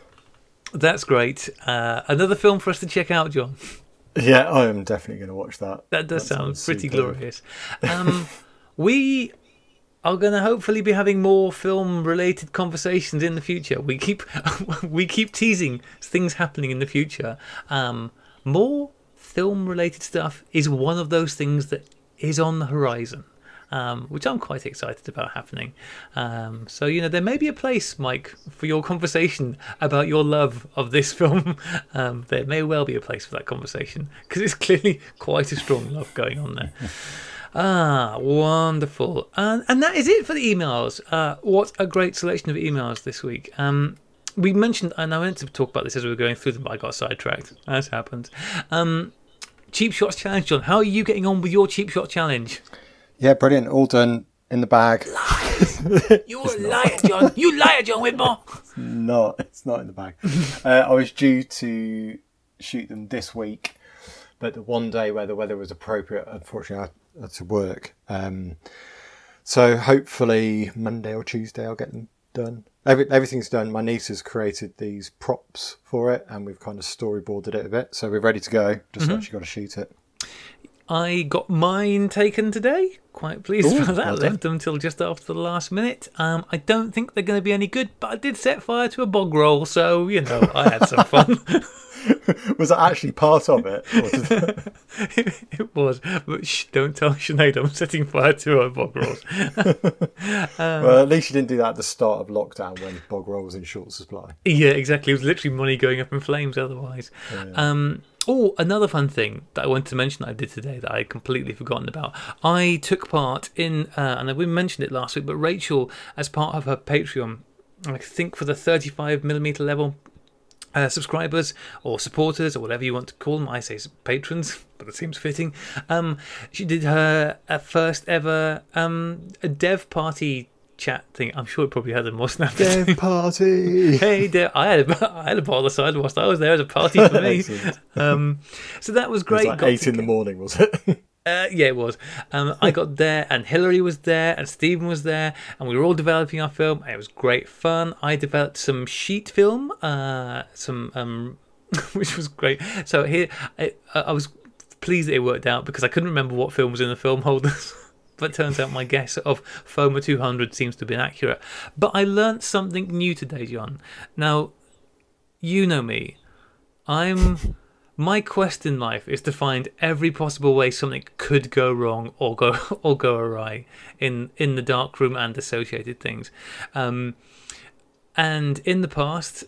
that's great. Uh, another film for us to check out, John. Yeah, I am definitely going to watch that. That does That sound pretty superb. glorious. Um, we are going to hopefully be having more film-related conversations in the future. We keep we keep teasing things happening in the future. Um, more film-related stuff is one of those things that is on the horizon. Um, which I'm quite excited about happening. Um, so, you know, there may be a place, Mike, for your conversation about your love of this film. Um, there may well be a place for that conversation because it's clearly quite a strong love going on there. Ah, wonderful. And, and that is it for the emails. Uh, what a great selection of emails this week. Um, we mentioned, and I meant to talk about this as we were going through them, but I got sidetracked, as happens. Um, cheap Shots Challenge, John. How are you getting on with your Cheap Shot Challenge? Yeah, brilliant. All done in the bag. You're a liar, John. You liar, John Whitmore. not it's not in the bag. uh, I was due to shoot them this week, but the one day where the weather was appropriate, unfortunately, I had to work. Um, so hopefully Monday or Tuesday I'll get them done. Every, everything's done. My niece has created these props for it, and we've kind of storyboarded it a bit, so we're ready to go. Just actually got to shoot it. I got mine taken today. Quite pleased Ooh, about that. well. Left them until just after the last minute. Um, I don't think they're going to be any good, but I did set fire to a bog roll, so you know I had some fun. was that actually part of it? It was, but shh, don't tell Sinead I'm setting fire to her bog rolls. well, at least you didn't do that at the start of lockdown when bog roll was in short supply. Yeah, exactly. It was literally money going up in flames otherwise. Um, oh, another fun thing that I wanted to mention that I did today that I had completely forgotten about. I took part in, uh, and we mentioned it last week, but Rachel, as part of her Patreon, I think for the 35 millimeter level, uh, subscribers or supporters or whatever you want to call them. I say patrons, but it seems fitting. Um, she did her uh, first ever um, dev party chat thing. I'm sure it probably had a more snap. Dev party. Hey, dev, I had a, I had a bottle of cider whilst I was there as a party for me. Um, so that was It was great. like eight in the morning, was it? uh, yeah, it was. Um, I got there, and Hillary was there, and Stephen was there, and we were all developing our film. It was great fun. I developed some sheet film, uh, some um, which was great. So here, I, I was pleased that it worked out because I couldn't remember what film was in the film holders. But turns out my guess of FOMA 200 seems to have been accurate. But I learnt something new today, John. Now, you know me. I'm my quest in life is to find every possible way something could go wrong or go or go awry in in the dark room and associated things. Um, and in the past,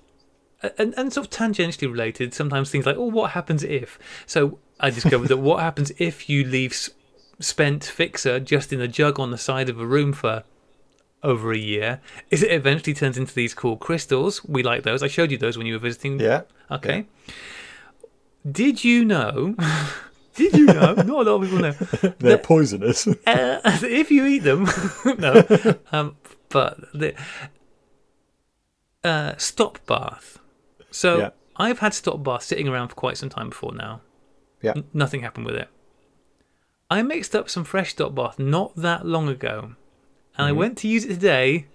and, and sort of tangentially related, sometimes things like, oh, what happens if? So I discovered that what happens if you leave spent fixer just in a jug on the side of a room for over a year is it eventually turns into these cool crystals. We like those. I showed you those when you were visiting yeah. Okay. Did you know? Did you know? Not a lot of people know. They're poisonous. Uh, if you eat them, no. Um, but the uh, stop bath. So Yeah. I've had stop bath sitting around for quite some time before now. Yeah. N- nothing happened with it. I mixed up some fresh stop bath not that long ago, and I went to use it today,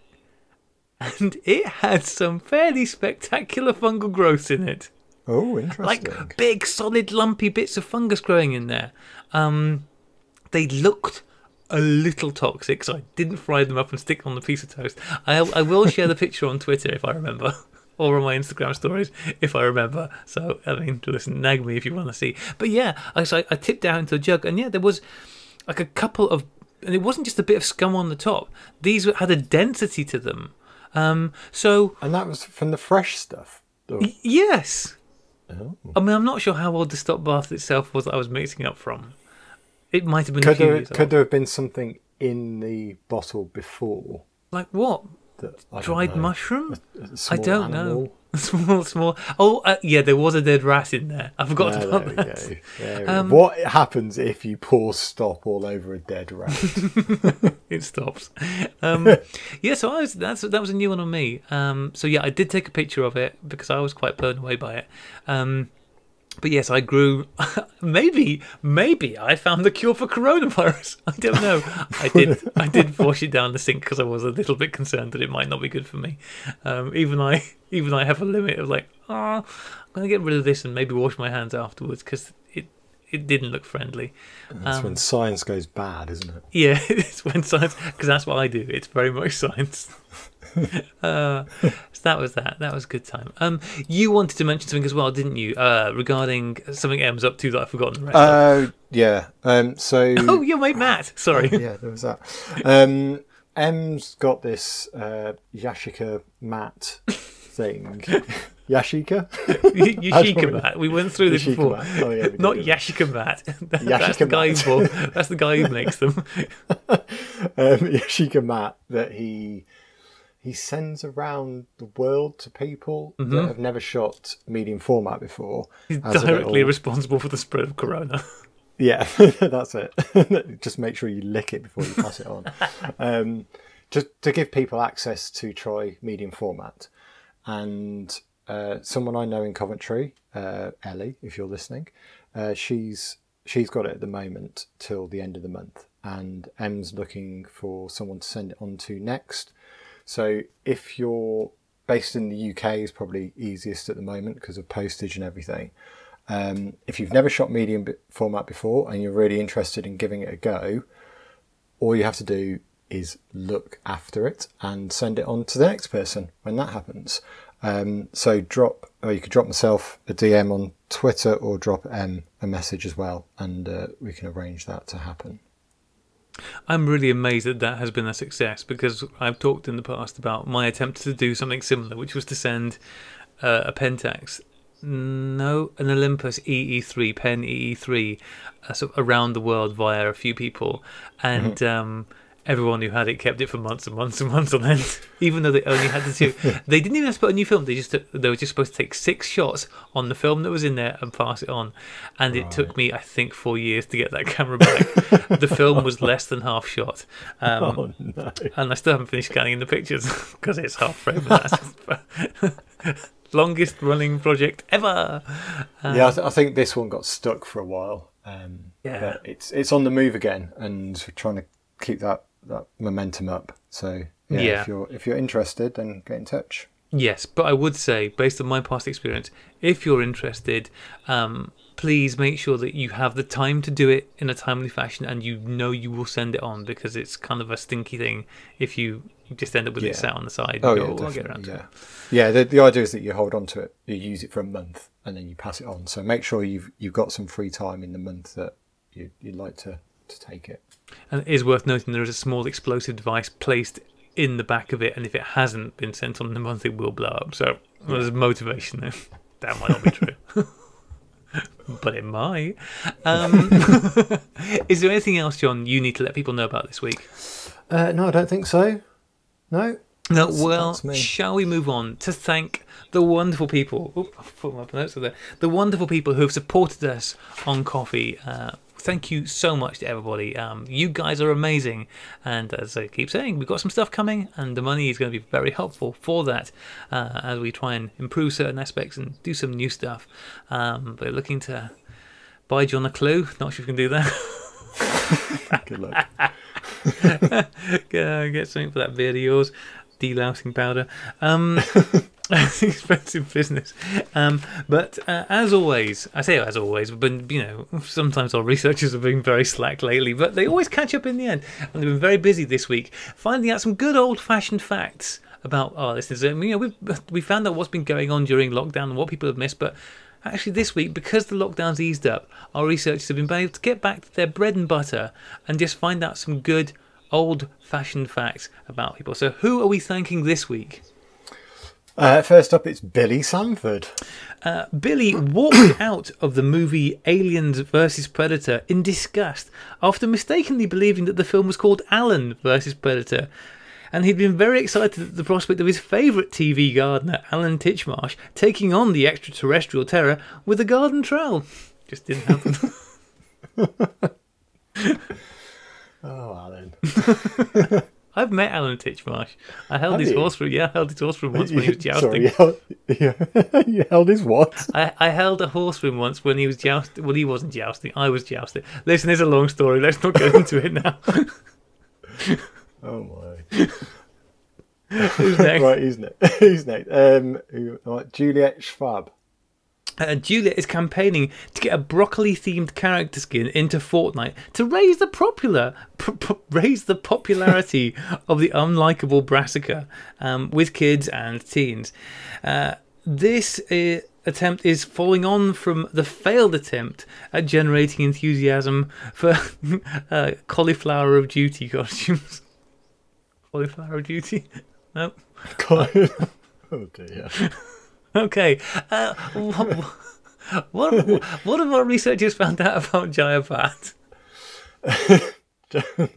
and it had some fairly spectacular fungal growth in it. Oh, interesting. like big solid lumpy bits of fungus growing in there. Um they looked a little toxic so i didn't fry them up and stick them on the piece of toast. I, I will share the picture on twitter if i remember or on my instagram stories if i remember so i mean listen nag me if you want to see but yeah I, so I, tipped down into a jug and yeah there was like a couple of and it wasn't just a bit of scum on the top these had a density to them um so and that was from the fresh stuff. Y- yes Oh. I mean, I'm not sure how old the stop bath itself was that I was mixing up from. It might have been Could there, could there have been something in the bottle before Like what? That I Dried mushroom? a I don't know. small, small. Oh, uh, yeah, there was a dead rat in there. I forgot Ah, about there that. There Um. What happens if you pour stop all over a dead rat? It stops. Um, yeah, so I was that's that was a new one on me. Um, so yeah, I did take a picture of it because I was quite blown away by it. But yes, I grew. maybe, maybe I found the cure for coronavirus. I don't know. I did. I did wash it down the sink because I was a little bit concerned that it might not be good for me. Um, even I, even I have a limit of like, oh, I'm gonna get rid of this and maybe wash my hands afterwards because it didn't look friendly. That's Um, when science goes bad, isn't it? Yeah, it's when science, because that's what I do. It's very much science. uh, so that was that. That was a good time. Um, you wanted to mention something as well, didn't you? Uh, regarding something M's up to that I've forgotten the rest. Oh, yeah. Um, so Oh, your mate Matt. Sorry. yeah, there was that. Um, M's got this uh, Yashica mat thing. Yashica? Yashica Matt. We went through this before. Oh, yeah, Not that. Yashica Matt. that's the guy who That's the guy who makes them. um, Yashica mat that he he sends around the world to people that have never shot medium format before. He's directly little- responsible for the spread of corona. Yeah, that's it. just make sure you lick it before you pass it on. um, just to give people access to try medium format. And uh, someone I know in Coventry, uh, Ellie, if you're listening, uh, she's she's got it at the moment till the end of the month, and M's looking for someone to send it on to next. So if you're based in the UK, is probably easiest at the moment because of postage and everything. Um, if you've never shot medium format before and you're really interested in giving it a go, all you have to do is look after it and send it on to the next person when that happens. Um, so drop, or you could drop myself a DM on Twitter or drop M a message as well, and uh, we can arrange that to happen. I'm really amazed that that has been a success because I've talked in the past about my attempt to do something similar, which was to send uh, a Pentax, no, an Olympus EE3 pen EE3, uh, sort of around the world via a few people, and. Mm-hmm. Um, everyone who had it kept it for months and months and months on end, even though they only had the two. they didn't even have to put a new film. They just took, they were just supposed to take six shots on the film that was in there and pass it on. And it took me, I think, four years to get that camera back. the film was less than half shot, um, Oh no! and I still haven't finished scanning the pictures because it's half frame. Longest running project ever. yeah, I, th- I think this one got stuck for a while. Um, Yeah. but it's it's on the move again, and we're trying to keep that, that momentum up. So yeah, Yeah. if you're if you're interested, then get in touch. Yes, but I would say, based on my past experience, if you're interested, um, please make sure that you have the time to do it in a timely fashion and you know you will send it on because it's kind of a stinky thing if you just end up with Yeah. it sat on the side. Oh yeah, go, "Oh, I'll get around definitely. to Yeah, it. yeah. The, the idea is that you hold on to it, you use it for a month, and then you pass it on. So make sure you've you've got some free time in the month that you you'd like to to take it. And it is worth noting there is a small explosive device placed in the back of it, and if it hasn't been sent on the month, it will blow up. So there's motivation there. That might not be true. but it might. Um, is there anything else, John, you need to let people know about this week? Uh, no, I don't think so. No. No, That's- well, that's shall we move on to thank the wonderful people? Oop, I've put my notes there. The wonderful people who have supported us on Ko-fi. Uh, thank you so much to everybody. Um, you guys are amazing, and as I keep saying, we've got some stuff coming, and the money is going to be very helpful for that uh, as we try and improve certain aspects and do some new stuff. Um, but looking to buy John a clue. Not sure if we can do that. Good luck. Go get something for that beard of yours. Delousing powder. Um, expensive business. Um, but uh, as always, I say as always, but you know, sometimes our researchers have been very slack lately, but they always catch up in the end. And they've been very busy this week finding out some good old fashioned facts about our listeners. And, you know, we've, we found out what's been going on during lockdown and what people have missed, but Actually, this week, because the lockdown's eased up, our researchers have been able to get back to their bread and butter and just find out some good, old fashioned facts about people. So, who are we thanking this week? Uh, first up, it's Billy Sanford. Uh, Billy walked out of the movie Aliens vs. Predator in disgust after mistakenly believing that the film was called Alan vs. Predator. And he'd been very excited at the prospect of his favourite TV gardener, Alan Titchmarsh, taking on the extraterrestrial terror with a garden trowel. Just didn't happen. Oh, Alan. I've met Alan Titchmarsh. I held Have his you? horse for yeah, I held his horse for him once when he was jousting. Sorry, you held, yeah. you held his what? I, I held a horse for him once when he was jousting. Well, he wasn't jousting. I was jousting. Listen, it's a long story. Let's not get into it now. Oh my. Who's next? right, who's next? who's next? Um, who, right, Juliet Schwab. Uh, Juliet is campaigning to get a broccoli-themed character skin into Fortnite to raise the popular, raise the popularity of the unlikable Brassica um, with kids and teens. Uh, this uh, attempt is following on from the failed attempt at generating enthusiasm for uh, cauliflower of duty costumes. cauliflower of duty. No. oh dear. Okay. Uh, what, what, what have our researchers found out about Jayapat?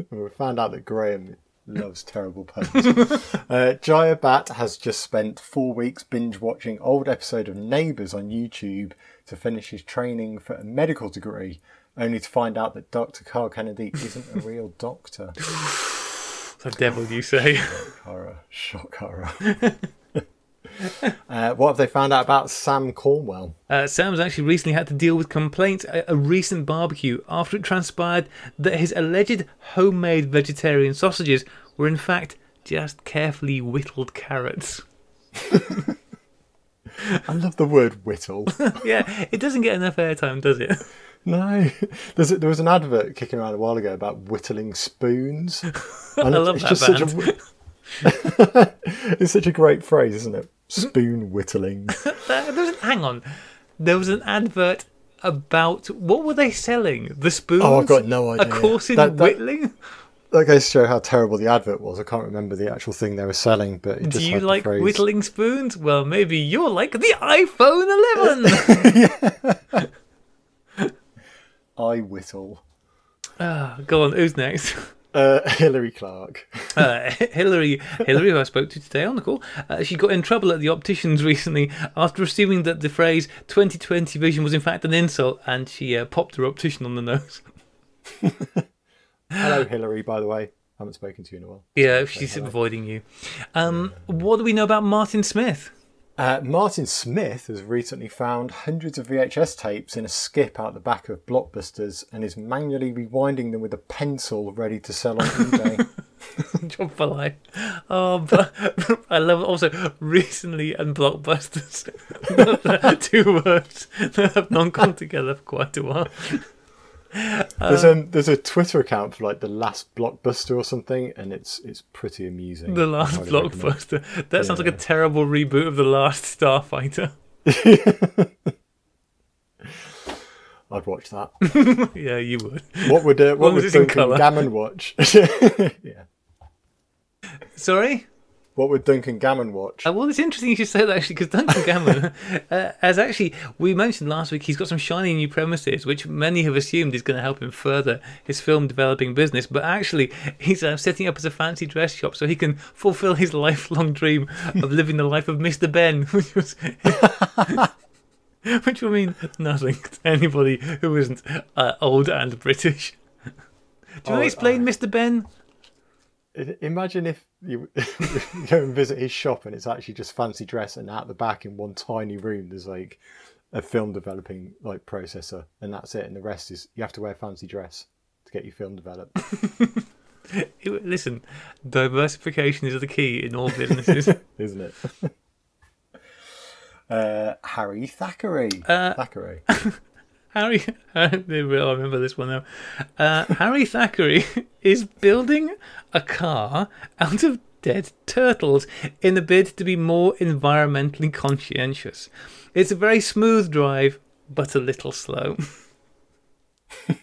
we found out that Graham loves terrible puns. uh, Jaya Bat has just spent four weeks binge watching old episode of Neighbours on YouTube to finish his training for a medical degree, only to find out that Dr. Carl Kennedy isn't a real doctor. The devil, you say? Horror, shock horror. uh, what have they found out about Sam Cornwell? Uh, Sam's actually recently had to deal with complaints at a recent barbecue after it transpired that his alleged homemade vegetarian sausages were in fact just carefully whittled carrots. I love the word whittle. yeah, it doesn't get enough airtime, does it? No, There's a, there was an advert kicking around a while ago about whittling spoons. I love it's that just such a, it's such a great phrase, isn't it? Spoon whittling. There there was hang on. There was an advert about what were they selling? The spoons? Oh, I've got no idea. A course in That- that- whittling? That goes to show how terrible the advert was. I can't remember the actual thing they were selling, but it Do you like phrase. whittling spoons? Well, maybe you're like the iPhone 11. I whittle. Ah, go on, who's next? Uh, Hillary Clark. Uh, Hillary, Hillary, who I spoke to today on the call, uh, she got in trouble at the opticians recently after assuming that the phrase 2020 vision was in fact an insult, and she uh, popped her optician on the nose. Hello, Hillary. By the way, I haven't spoken to you in a while. Yeah, she's avoiding you. Um, what do we know about Martin Smith? Uh, Martin Smith has recently found hundreds of VHS tapes in a skip out the back of Blockbusters and is manually rewinding them with a pencil ready to sell on eBay. Job for life. Oh, but I love also recently and blockbusters. Two words that have not gone together for quite a while. There's, um, there's a Twitter account for like the last Blockbuster or something, and it's it's pretty amusing. The last recommend. blockbuster. That sounds like a terrible reboot of the last Starfighter. I'd watch that. yeah, you would. What would uh, what would Duncan. Gammon watch? yeah. Sorry. What would Duncan Gammon watch? Uh, well, it's interesting you should say that actually, because Duncan Gammon uh, has actually, we mentioned last week, he's got some shiny new premises, which many have assumed is going to help him further his film developing business. But actually, he's uh, setting up as a fancy dress shop so he can fulfill his lifelong dream of living the life of Mr. Benn, which was. which will mean nothing to anybody who isn't uh, old and British. Do you want Oh, to explain Mr. Benn? Imagine if you you go and visit his shop and it's actually just fancy dress, and out the back in one tiny room there's like a film developing like processor, and that's it, and the rest is you have to wear fancy dress to get your film developed. Listen, diversification is the key in all businesses. isn't it? uh, Harry Thackeray. Uh, Thackeray. Harry, I remember this one now. Uh, Harry Thackeray is building a car out of dead turtles in a bid to be more environmentally conscientious. It's a very smooth drive, but a little slow.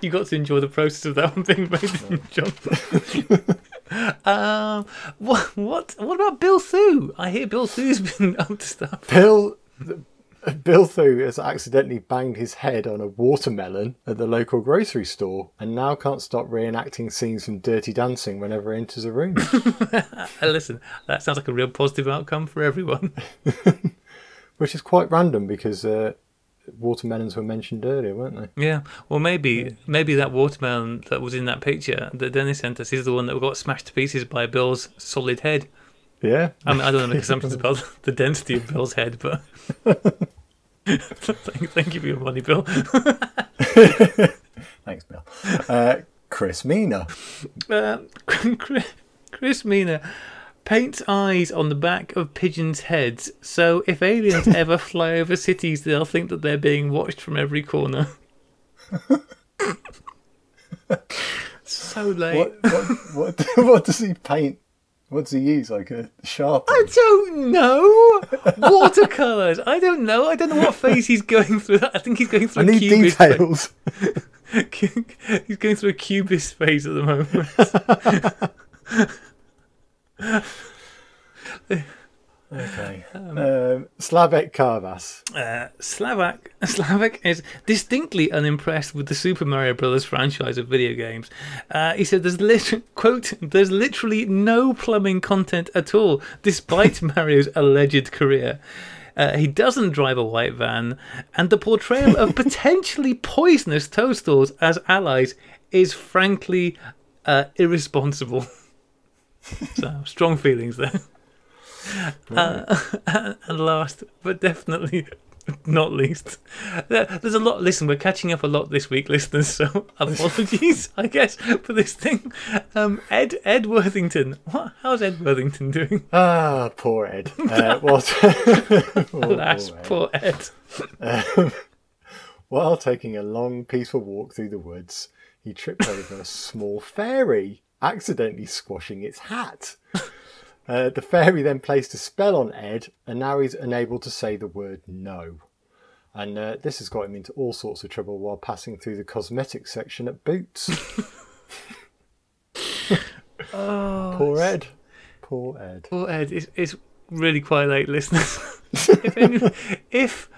you got to enjoy the process of that one being made, John? um, what, what, what about Bill Thu? I hear Bill Thu's been up to stuff. Bill. Bill Thu has accidentally banged his head on a watermelon at the local grocery store and now can't stop reenacting scenes from Dirty Dancing whenever he enters a room. Listen, that sounds like a real positive outcome for everyone. Which is quite random because uh, watermelons were mentioned earlier, weren't they? Yeah, well, maybe maybe that watermelon that was in that picture that Dennis sent us is the one that got smashed to pieces by Bill's solid head. Yeah. I mean, I don't know make assumptions about the density of Bill's head, but thank, thank you for your money, Bill. Thanks, Bill. Uh, Chris Mina. Uh, Chris Mina paints eyes on the back of pigeons' heads, so if aliens ever fly over cities, they'll think that they're being watched from every corner. so late. What, what, what, what does he paint? What does he use? Like a sharp? I don't know. Watercolors. I don't know. I don't know what phase he's going through. I think he's going through a need cubist details. he's going through a cubist phase at the moment. Okay. Um, Slavek Karvas. Uh, Slavak Slavak is distinctly unimpressed with the Super Mario Brothers franchise of video games. Uh, he said, "There's lit- quote There's literally no plumbing content at all, despite Mario's alleged career." Uh, he doesn't drive a white van, and the portrayal of potentially poisonous toadstools as allies is frankly uh, irresponsible. so strong feelings there. Uh, and last, but definitely not least, there's a lot. Listen, we're catching up a lot this week, listeners. So apologies, I guess, for this thing. Um, Ed Ed Worthington, what? How's Ed Worthington doing? Ah, poor Ed. Uh, what? Poor- Alas, poor Ed. poor Ed. Um, while taking a long, peaceful walk through the woods, he tripped over a small fairy, accidentally squashing its hat. Uh, the fairy then placed a spell on Ed, and now he's unable to say the word no. And uh, this has got him into all sorts of trouble while passing through the cosmetics section at Boots. Oh, Poor Ed. Poor Ed. Poor Ed, it's, it's really quite late, listeners. if, any, if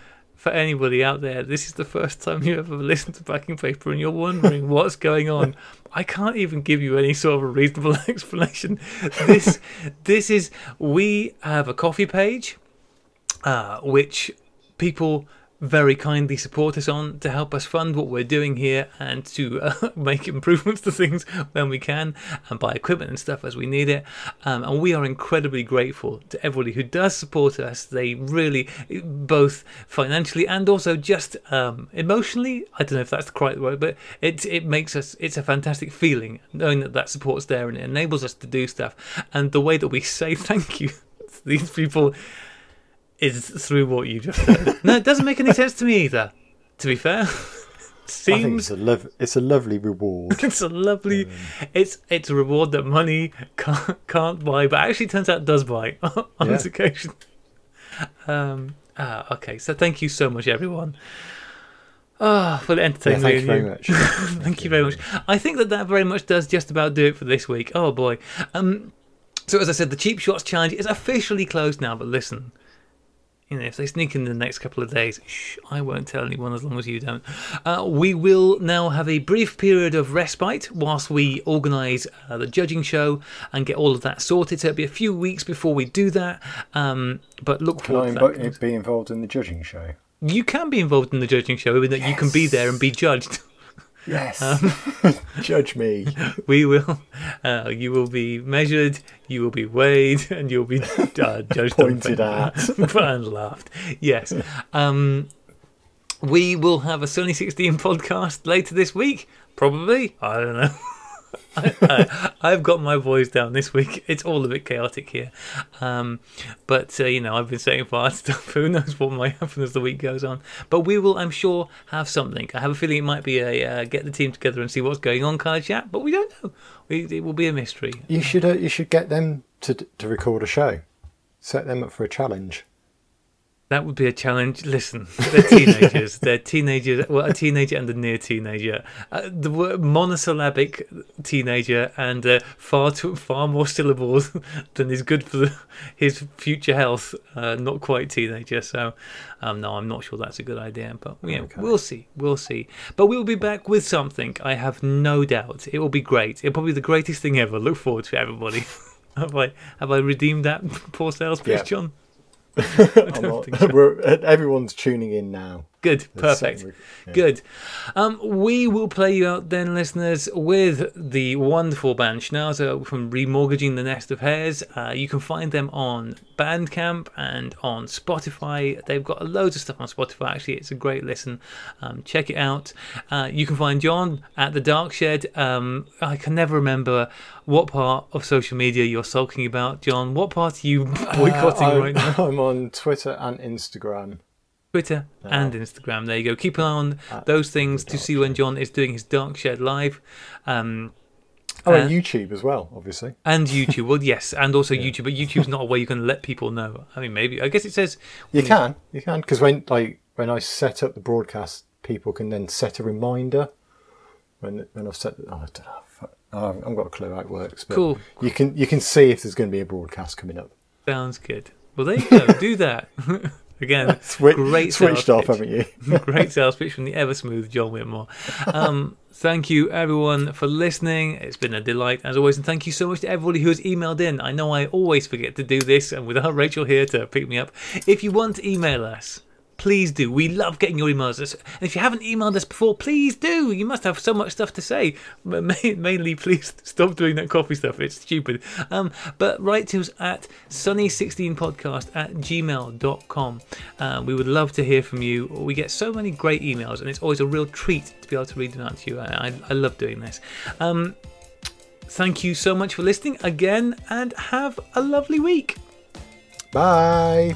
for anybody out there, this is the first time you ever listened to Backing Paper and you're wondering what's going on, I can't even give you any sort of a reasonable explanation. This, this is we have a Ko-fi page, uh, which people very kindly support us on to help us fund what we're doing here and to uh, make improvements to things when we can and buy equipment and stuff as we need it. Um, and we are incredibly grateful to everybody who does support us. They really, both financially and also just um, emotionally, I don't know if that's quite the word, but it, it makes us, it's a fantastic feeling knowing that that support's there and it enables us to do stuff. And the way that we say thank you to these people is through what you just said. no, it doesn't make any sense to me either. To be fair, seems it's a, lov- it's a lovely reward. it's a lovely, it's it's a reward that money can't, can't buy, but actually turns out does buy on Yeah. this occasion. Um. Ah. Okay. So thank you so much, everyone. Ah, for the yeah, entertainment. thank you very much. Thank you very much. I think that that very much does just about do it for this week. Oh boy. Um. So as I said, the cheap shots challenge is officially closed now. But listen, you know, if they sneak in the next couple of days, shh, I won't tell anyone as long as you don't. Uh, we will now have a brief period of respite whilst we organise uh, the judging show and get all of that sorted. So it'll be a few weeks before we do that. Um, but look Can I to that. invo- be involved in the judging show? You can be involved in the judging show, even that you can be there and be judged. Yes. Um, Judge me. we will. Uh, you will be measured. You will be weighed, and you'll be uh, judged. Pointed things. and laughed. Yes. Um, we will have a Sunny 16 podcast later this week. Probably. I don't know. I, I've got my voice down this week. It's all a bit chaotic here. Um, but, uh, you know, I've been saying far stuff. Who knows what might happen as the week goes on. But we will, I'm sure, have something. I have a feeling it might be a uh, get the team together and see what's going on of chat, but we don't know. We, it will be a mystery. You should uh, you should get them to to record a show. Set them up for a challenge. That would be a challenge. Listen, they're teenagers. they're teenagers. Well, a teenager and a near teenager. Uh, the monosyllabic teenager and uh, far too, far more syllables than is good for the, his future health. Uh, not quite teenager. So, um, no, I'm not sure that's a good idea. But yeah, Okay. we'll see. We'll see. But we will be back with something. I have no doubt. It will be great. It'll probably be the greatest thing ever. Look forward to it, everybody. have I have I redeemed that poor sales pitch, Yeah. John? I'm don't not- think so. we're- everyone's tuning in now. Good, perfect. yeah. Good. Um, we will play you out then, listeners, with the wonderful band Schnauzer from Remortgaging the Nest of Hares. Uh, you can find them on Bandcamp and on Spotify. They've got loads of stuff on Spotify. Actually, it's a great listen. Um, check it out. Uh, you can find John at the Dark Shed. Um, I can never remember what part of social media you're sulking about, John. What part are you boycotting Uh, right now? I'm on Twitter and Instagram. Twitter and Instagram. There you go. Keep an eye on those things to see when John is doing his Dark Shed live. Um, Oh, Uh, and YouTube as well, obviously. and YouTube. Well, yes, and also YouTube, but YouTube's not a way you can let people know. I mean, maybe. I guess it says You can, you can, because when like when I set up the broadcast, people can then set a reminder. When when I've set, oh, I don't know, fuck, I haven't got a clue how it works. But Cool. You can you can see if there's going to be a broadcast coming up. sounds good. Well, there you go. Do that. Again, Swi- great switched off, pitch. haven't you? Great sales pitch from the ever smooth John Whitmore. Um, thank you, everyone, for listening. It's been a delight, as always. And thank you so much to everybody who has emailed in. I know I always forget to do this, and without Rachel here to pick me up, if you want to email us, please do. We love getting your emails. And if you haven't emailed us before, please do. You must have so much stuff to say. Mainly, please stop doing that Ko-fi stuff. It's stupid. Um, but write to us at sunny16podcast at gmail.com. Uh, we would love to hear from you. We get so many great emails, and it's always a real treat to be able to read them out to you. I, I, I love doing this. Um, thank you so much for listening again, and have a lovely week. Bye.